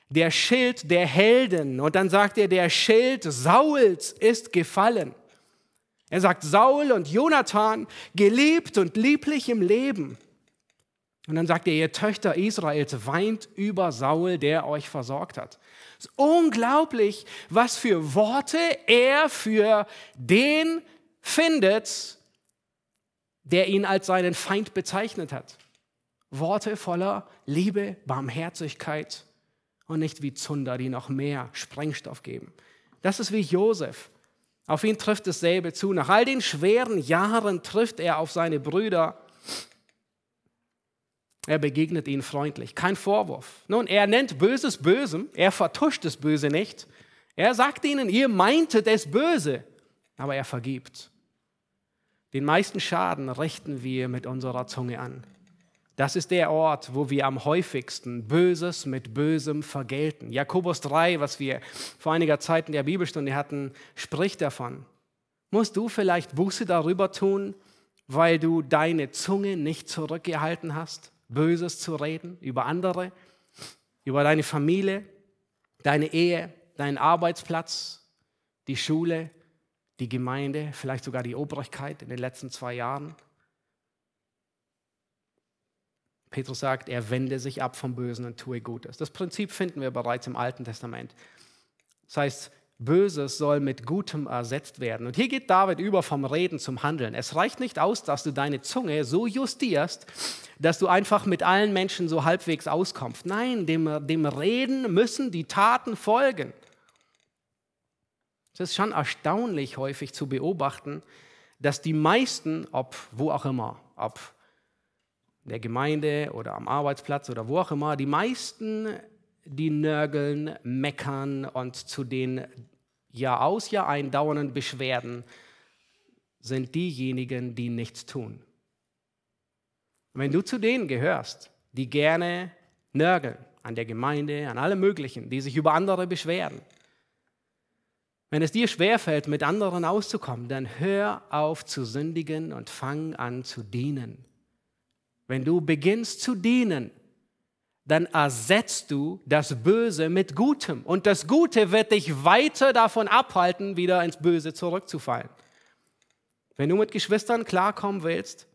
der Schild der Helden. Und dann sagt er, der Schild Sauls ist gefallen. Er sagt, Saul und Jonathan, geliebt und lieblich im Leben. Und dann sagt er, ihr Töchter Israels, weint über Saul, der euch versorgt hat. Es ist unglaublich, was für Worte er für den findet, der ihn als seinen Feind bezeichnet hat. Worte voller Liebe, Barmherzigkeit und nicht wie Zunder, die noch mehr Sprengstoff geben. Das ist wie Josef. Auf ihn trifft dasselbe zu. Nach all den schweren Jahren trifft er auf seine Brüder. Er begegnet ihnen freundlich, kein Vorwurf. Nun, er nennt Böses Bösem, er vertuscht das Böse nicht. Er sagt ihnen, ihr meintet es böse, aber er vergibt. Den meisten Schaden richten wir mit unserer Zunge an. Das ist der Ort, wo wir am häufigsten Böses mit Bösem vergelten. Jakobus 3, was wir vor einiger Zeit in der Bibelstunde hatten, spricht davon. Musst du vielleicht Buße darüber tun, weil du deine Zunge nicht zurückgehalten hast, Böses zu reden über andere, über deine Familie, deine Ehe, deinen Arbeitsplatz, die Schule, die Gemeinde, vielleicht sogar die Obrigkeit in den letzten zwei Jahren? Petrus sagt, er wende sich ab vom Bösen und tue Gutes. Das Prinzip finden wir bereits im Alten Testament. Das heißt, Böses soll mit Gutem ersetzt werden. Und hier geht David über vom Reden zum Handeln. Es reicht nicht aus, dass du deine Zunge so justierst, dass du einfach mit allen Menschen so halbwegs auskommst. Nein, dem, dem Reden müssen die Taten folgen. Es ist schon erstaunlich häufig zu beobachten, dass die meisten, ob wo auch immer, ob der Gemeinde oder am Arbeitsplatz oder wo auch immer, die meisten, die nörgeln, meckern und zu den Jahr aus, Jahr ein dauernden Beschwerden sind diejenigen, die nichts tun. wenn du zu denen gehörst, die gerne nörgeln an der Gemeinde, an allem Möglichen, die sich über andere beschweren, wenn es dir schwerfällt, mit anderen auszukommen, dann hör auf zu sündigen und fang an zu dienen. Wenn du beginnst zu dienen, dann ersetzt du das Böse mit Gutem. Und das Gute wird dich weiter davon abhalten, wieder ins Böse zurückzufallen. Wenn du mit Geschwistern klarkommen willst,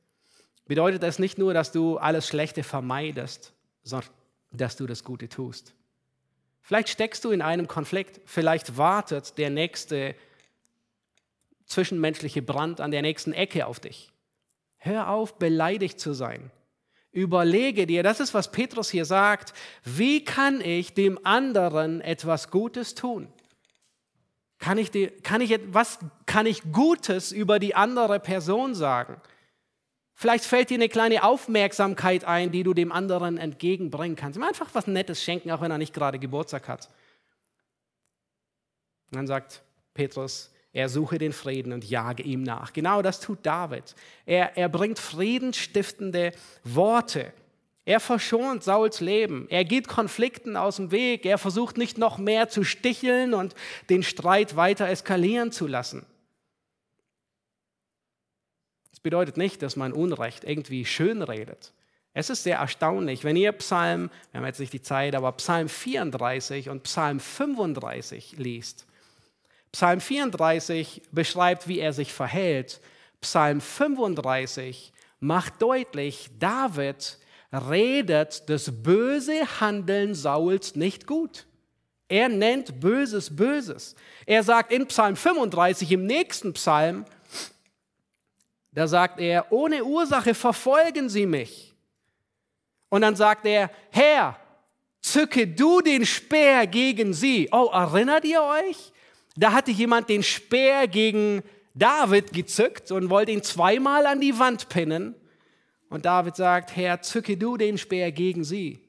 bedeutet das nicht nur, dass du alles Schlechte vermeidest, sondern dass du das Gute tust. Vielleicht steckst du in einem Konflikt, vielleicht wartet der nächste zwischenmenschliche Brand an der nächsten Ecke auf dich. Hör auf, beleidigt zu sein. Überlege dir, das ist, was Petrus hier sagt, wie kann ich dem anderen etwas Gutes tun? Kann ich, die, kann ich, was kann ich Gutes über die andere Person sagen? Vielleicht fällt dir eine kleine Aufmerksamkeit ein, die du dem anderen entgegenbringen kannst. Einfach was Nettes schenken, auch wenn er nicht gerade Geburtstag hat. Und dann sagt Petrus, er suche den Frieden und jage ihm nach. Genau das tut David. Er, er bringt friedensstiftende Worte. Er verschont Sauls Leben. Er geht Konflikten aus dem Weg. Er versucht nicht noch mehr zu sticheln und den Streit weiter eskalieren zu lassen. bedeutet nicht, dass man Unrecht irgendwie schön redet. Es ist sehr erstaunlich, wenn ihr Psalm, wir haben jetzt nicht die Zeit, aber Psalm 34 und Psalm 35 liest. Psalm 34 beschreibt, wie er sich verhält. Psalm 35 macht deutlich, David redet das böse Handeln Sauls nicht gut. Er nennt Böses Böses. Er sagt in Psalm 35, im nächsten Psalm, da sagt er, ohne Ursache verfolgen sie mich. Und dann sagt er, Herr, zücke du den Speer gegen sie. Oh, erinnert ihr euch? Da hatte jemand den Speer gegen David gezückt und wollte ihn zweimal an die Wand pinnen. Und David sagt, Herr, zücke du den Speer gegen sie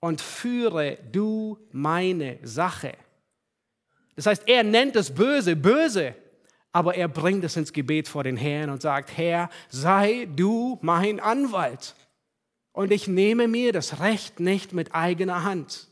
und führe du meine Sache. Das heißt, er nennt das Böse böse, aber er bringt es ins Gebet vor den Herrn und sagt, Herr, sei du mein Anwalt. Und ich nehme mir das Recht nicht mit eigener Hand.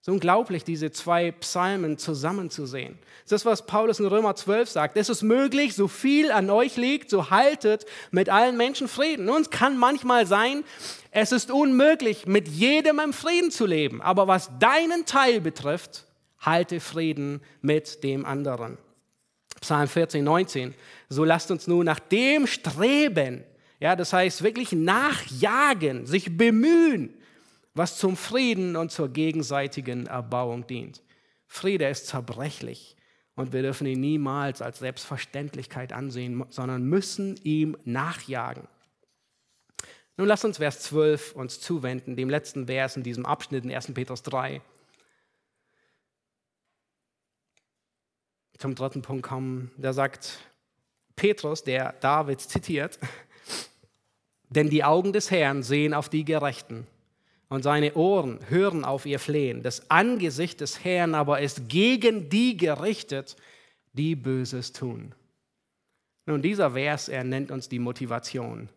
Ist unglaublich, diese zwei Psalmen zusammenzusehen. Das ist, was Paulus in Römer 12 sagt. Es ist möglich, so viel an euch liegt, so haltet mit allen Menschen Frieden. Nun, es kann manchmal sein, es ist unmöglich, mit jedem im Frieden zu leben. Aber was deinen Teil betrifft, halte Frieden mit dem anderen. Psalm 14, 19. So lasst uns nun nach dem streben. Ja, das heißt wirklich nachjagen, sich bemühen was zum Frieden und zur gegenseitigen Erbauung dient. Friede ist zerbrechlich und wir dürfen ihn niemals als Selbstverständlichkeit ansehen, sondern müssen ihm nachjagen. Nun lasst uns Vers 12 uns zuwenden, dem letzten Vers in diesem Abschnitt in 1. Petrus 3. Zum dritten Punkt kommen, da sagt Petrus, der David zitiert, denn die Augen des Herrn sehen auf die Gerechten und seine Ohren hören auf ihr Flehen. Das Angesicht des Herrn aber ist gegen die gerichtet, die Böses tun. Nun, dieser Vers, er nennt uns die Motivation.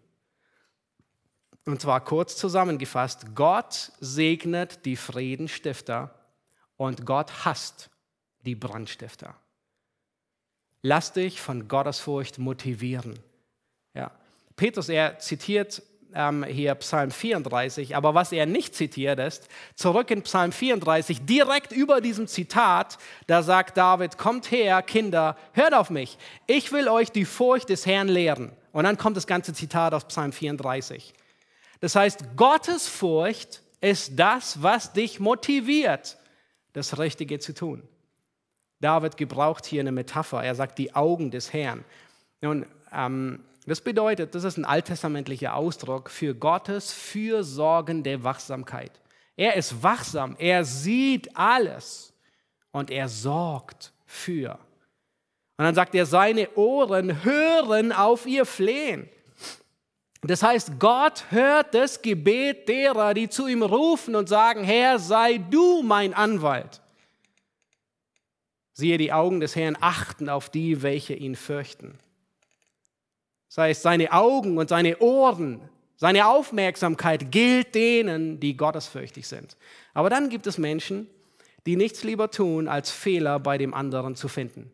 Und zwar kurz zusammengefasst, Gott segnet die Friedenstifter und Gott hasst die Brandstifter. Lass dich von Gottesfurcht motivieren. Ja. Petrus, er zitiert ähm, hier Psalm 34, aber was er nicht zitiert ist, zurück in Psalm 34, direkt über diesem Zitat, da sagt David, kommt her, Kinder, hört auf mich, ich will euch die Furcht des Herrn lehren. Und dann kommt das ganze Zitat aus Psalm 34. Das heißt, Gottes Furcht ist das, was dich motiviert, das Richtige zu tun. David gebraucht hier eine Metapher. Er sagt die Augen des Herrn. Nun, ähm, das bedeutet, das ist ein alttestamentlicher Ausdruck für Gottes fürsorgende Wachsamkeit. Er ist wachsam, er sieht alles und er sorgt für. Und dann sagt er, seine Ohren hören auf ihr Flehen. Das heißt, Gott hört das Gebet derer, die zu ihm rufen und sagen, Herr, sei du mein Anwalt. Siehe, die Augen des Herrn achten auf die, welche ihn fürchten. Das heißt, seine Augen und seine Ohren, seine Aufmerksamkeit gilt denen, die gottesfürchtig sind. Aber dann gibt es Menschen, die nichts lieber tun, als Fehler bei dem anderen zu finden.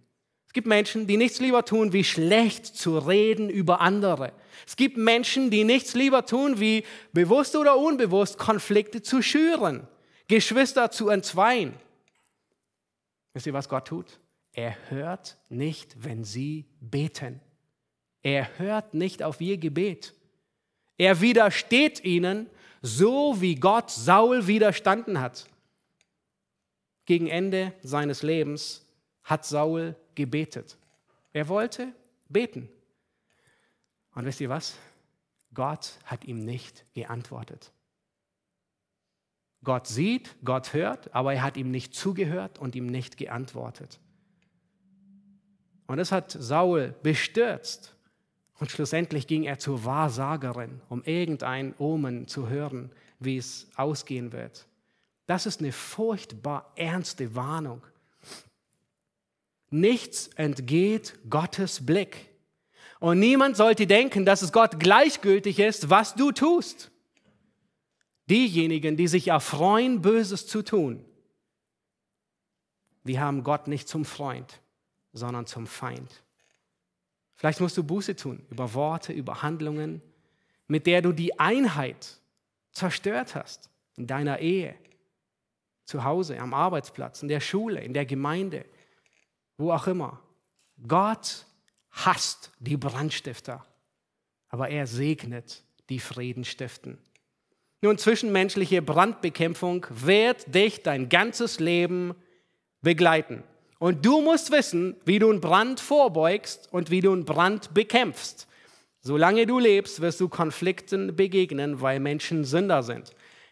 Es gibt Menschen, die nichts lieber tun, wie schlecht zu reden über andere. Es gibt Menschen, die nichts lieber tun, wie bewusst oder unbewusst Konflikte zu schüren, Geschwister zu entzweien. Wisst ihr, was Gott tut? Er hört nicht, wenn sie beten. Er hört nicht auf ihr Gebet. Er widersteht ihnen, so wie Gott Saul widerstanden hat. Gegen Ende seines Lebens hat Saul gebetet. Er wollte beten. Und wisst ihr was? Gott hat ihm nicht geantwortet. Gott sieht, Gott hört, aber er hat ihm nicht zugehört und ihm nicht geantwortet. Und das hat Saul bestürzt. Und schlussendlich ging er zur Wahrsagerin, um irgendein Omen zu hören, wie es ausgehen wird. Das ist eine furchtbar ernste Warnung. Nichts entgeht Gottes Blick. Und niemand sollte denken, dass es Gott gleichgültig ist, was du tust. Diejenigen, die sich erfreuen, Böses zu tun, die haben Gott nicht zum Freund, sondern zum Feind. Vielleicht musst du Buße tun über Worte, über Handlungen, mit der du die Einheit zerstört hast in deiner Ehe, zu Hause, am Arbeitsplatz, in der Schule, in der Gemeinde, wo auch immer. Gott hasst die Brandstifter, aber er segnet die Frieden stiften. Nun, zwischenmenschliche Brandbekämpfung wird dich dein ganzes Leben begleiten. Und du musst wissen, wie du einen Brand vorbeugst und wie du einen Brand bekämpfst. Solange du lebst, wirst du Konflikten begegnen, weil Menschen Sünder sind.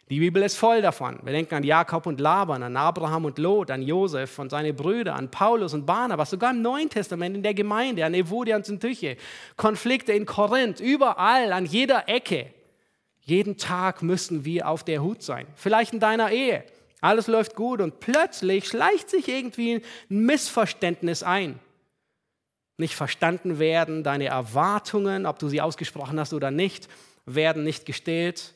Die Bibel ist voll davon. Wir denken an Jakob und Laban, an Abraham und Lot, an Josef und seine Brüder, an Paulus und Barnabas, sogar im Neuen Testament in der Gemeinde, an Evodia und Syntyche. Konflikte in Korinth, überall, an jeder Ecke. Jeden Tag müssen wir auf der Hut sein. Vielleicht in deiner Ehe. Alles läuft gut und plötzlich schleicht sich irgendwie ein Missverständnis ein. Nicht verstanden werden, deine Erwartungen, ob du sie ausgesprochen hast oder nicht, werden nicht gestillt.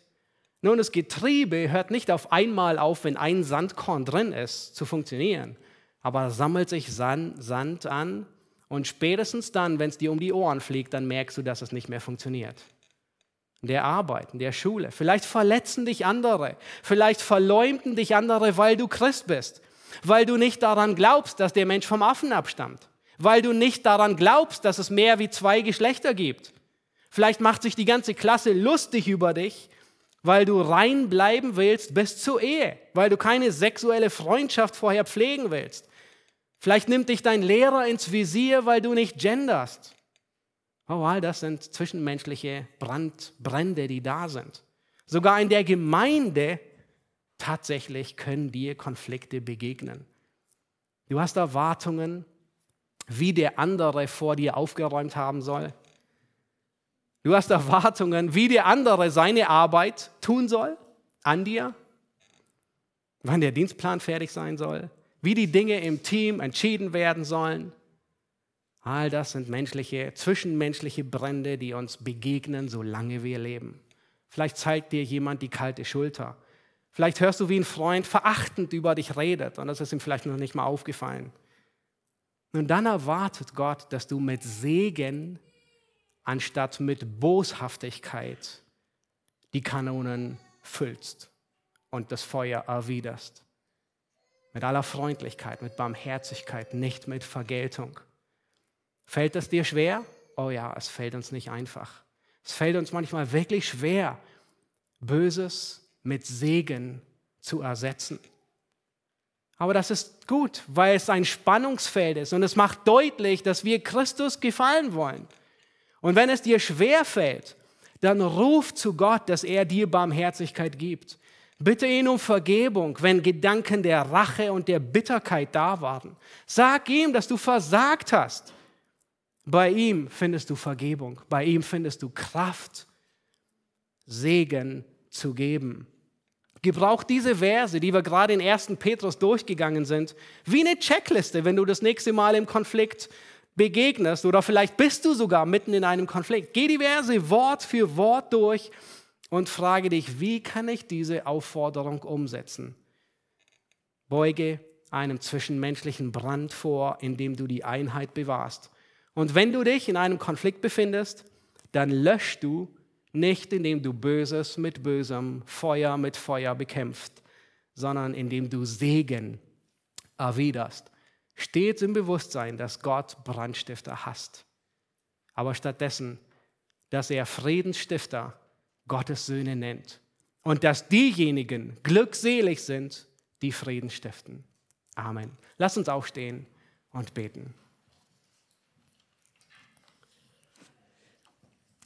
Nun, das Getriebe hört nicht auf einmal auf, wenn ein Sandkorn drin ist, zu funktionieren. Aber sammelt sich Sand an und spätestens dann, wenn es dir um die Ohren fliegt, dann merkst du, dass es nicht mehr funktioniert. In der Arbeit, in der Schule. Vielleicht verletzen dich andere. Vielleicht verleumden dich andere, weil du Christ bist. Weil du nicht daran glaubst, dass der Mensch vom Affen abstammt. Weil du nicht daran glaubst, dass es mehr wie zwei Geschlechter gibt. Vielleicht macht sich die ganze Klasse lustig über dich weil du rein bleiben willst bis zur Ehe, weil du keine sexuelle Freundschaft vorher pflegen willst. Vielleicht nimmt dich dein Lehrer ins Visier, weil du nicht genderst. Oh, all das sind zwischenmenschliche Brand, Brände, die da sind. Sogar in der Gemeinde tatsächlich können dir Konflikte begegnen. Du hast Erwartungen, wie der andere vor dir aufgeräumt haben soll. Du hast Erwartungen, wie der andere seine Arbeit tun soll an dir, wann der Dienstplan fertig sein soll, wie die Dinge im Team entschieden werden sollen. All das sind menschliche, zwischenmenschliche Brände, die uns begegnen, solange wir leben. Vielleicht zeigt dir jemand die kalte Schulter. Vielleicht hörst du, wie ein Freund verachtend über dich redet und das ist ihm vielleicht noch nicht mal aufgefallen. Und dann erwartet Gott, dass du mit Segen anstatt mit Boshaftigkeit die Kanonen füllst und das Feuer erwiderst. Mit aller Freundlichkeit, mit Barmherzigkeit, nicht mit Vergeltung. Fällt es dir schwer? Oh ja, es fällt uns nicht einfach. Es fällt uns manchmal wirklich schwer, Böses mit Segen zu ersetzen. Aber das ist gut, weil es ein Spannungsfeld ist und es macht deutlich, dass wir Christus gefallen wollen. Und wenn es dir schwer fällt, dann ruf zu Gott, dass er dir Barmherzigkeit gibt. Bitte ihn um Vergebung, wenn Gedanken der Rache und der Bitterkeit da waren. Sag ihm, dass du versagt hast. Bei ihm findest du Vergebung, bei ihm findest du Kraft, Segen zu geben. Gebrauch diese Verse, die wir gerade in 1. Petrus durchgegangen sind, wie eine Checkliste, wenn du das nächste Mal im Konflikt begegnest oder vielleicht bist du sogar mitten in einem Konflikt. Geh die Verse Wort für Wort durch und frage dich, wie kann ich diese Aufforderung umsetzen? Beuge einem zwischenmenschlichen Brand vor, indem du die Einheit bewahrst. Und wenn du dich in einem Konflikt befindest, dann löschst du nicht, indem du Böses mit Bösem, Feuer mit Feuer bekämpfst, sondern indem du Segen erwiderst stets im Bewusstsein, dass Gott Brandstifter hasst. Aber stattdessen, dass er Friedensstifter Gottes Söhne nennt. Und dass diejenigen glückselig sind, die Frieden stiften. Amen. Lass uns aufstehen und beten.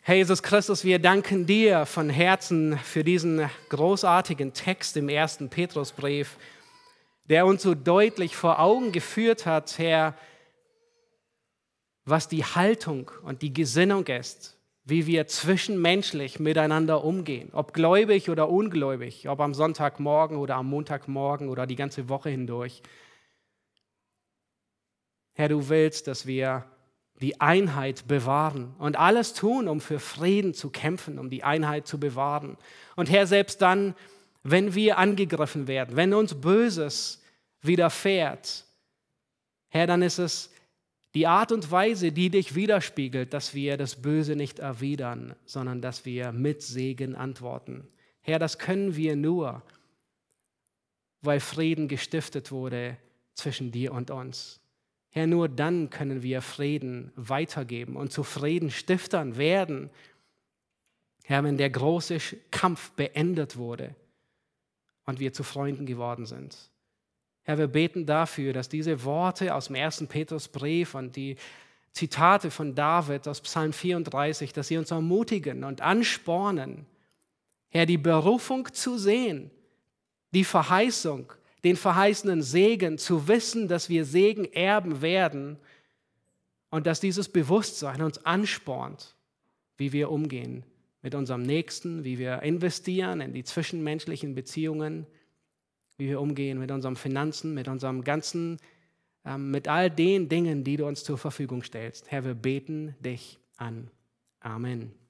Herr Jesus Christus, wir danken dir von Herzen für diesen großartigen Text im ersten Petrusbrief der uns so deutlich vor Augen geführt hat, Herr, was die Haltung und die Gesinnung ist, wie wir zwischenmenschlich miteinander umgehen, ob gläubig oder ungläubig, ob am Sonntagmorgen oder am Montagmorgen oder die ganze Woche hindurch. Herr, du willst, dass wir die Einheit bewahren und alles tun, um für Frieden zu kämpfen, um die Einheit zu bewahren. Und Herr, selbst dann, wenn wir angegriffen werden, wenn uns Böses widerfährt, Herr, dann ist es Die Art und Weise, die dich widerspiegelt, dass wir das Böse nicht erwidern, sondern dass wir mit Segen antworten. Herr, das können wir nur, weil Frieden gestiftet wurde zwischen dir und uns. Herr, nur dann können wir Frieden weitergeben und zu Friedenstiftern werden. Herr, wenn der große Kampf beendet wurde und wir zu Freunden geworden sind. Herr, wir beten dafür, dass diese Worte aus dem ersten Petrusbrief und die Zitate von David aus Psalm 34, dass sie uns ermutigen und anspornen, Herr, die Berufung zu sehen, die Verheißung, den verheißenen Segen, zu wissen, dass wir Segen erben werden und dass dieses Bewusstsein uns anspornt, wie wir umgehen mit unserem Nächsten, wie wir investieren in die zwischenmenschlichen Beziehungen, wie wir umgehen mit unseren Finanzen, mit unserem ganzen, ähm, mit all den Dingen, die du uns zur Verfügung stellst. Herr, wir beten dich an. Amen.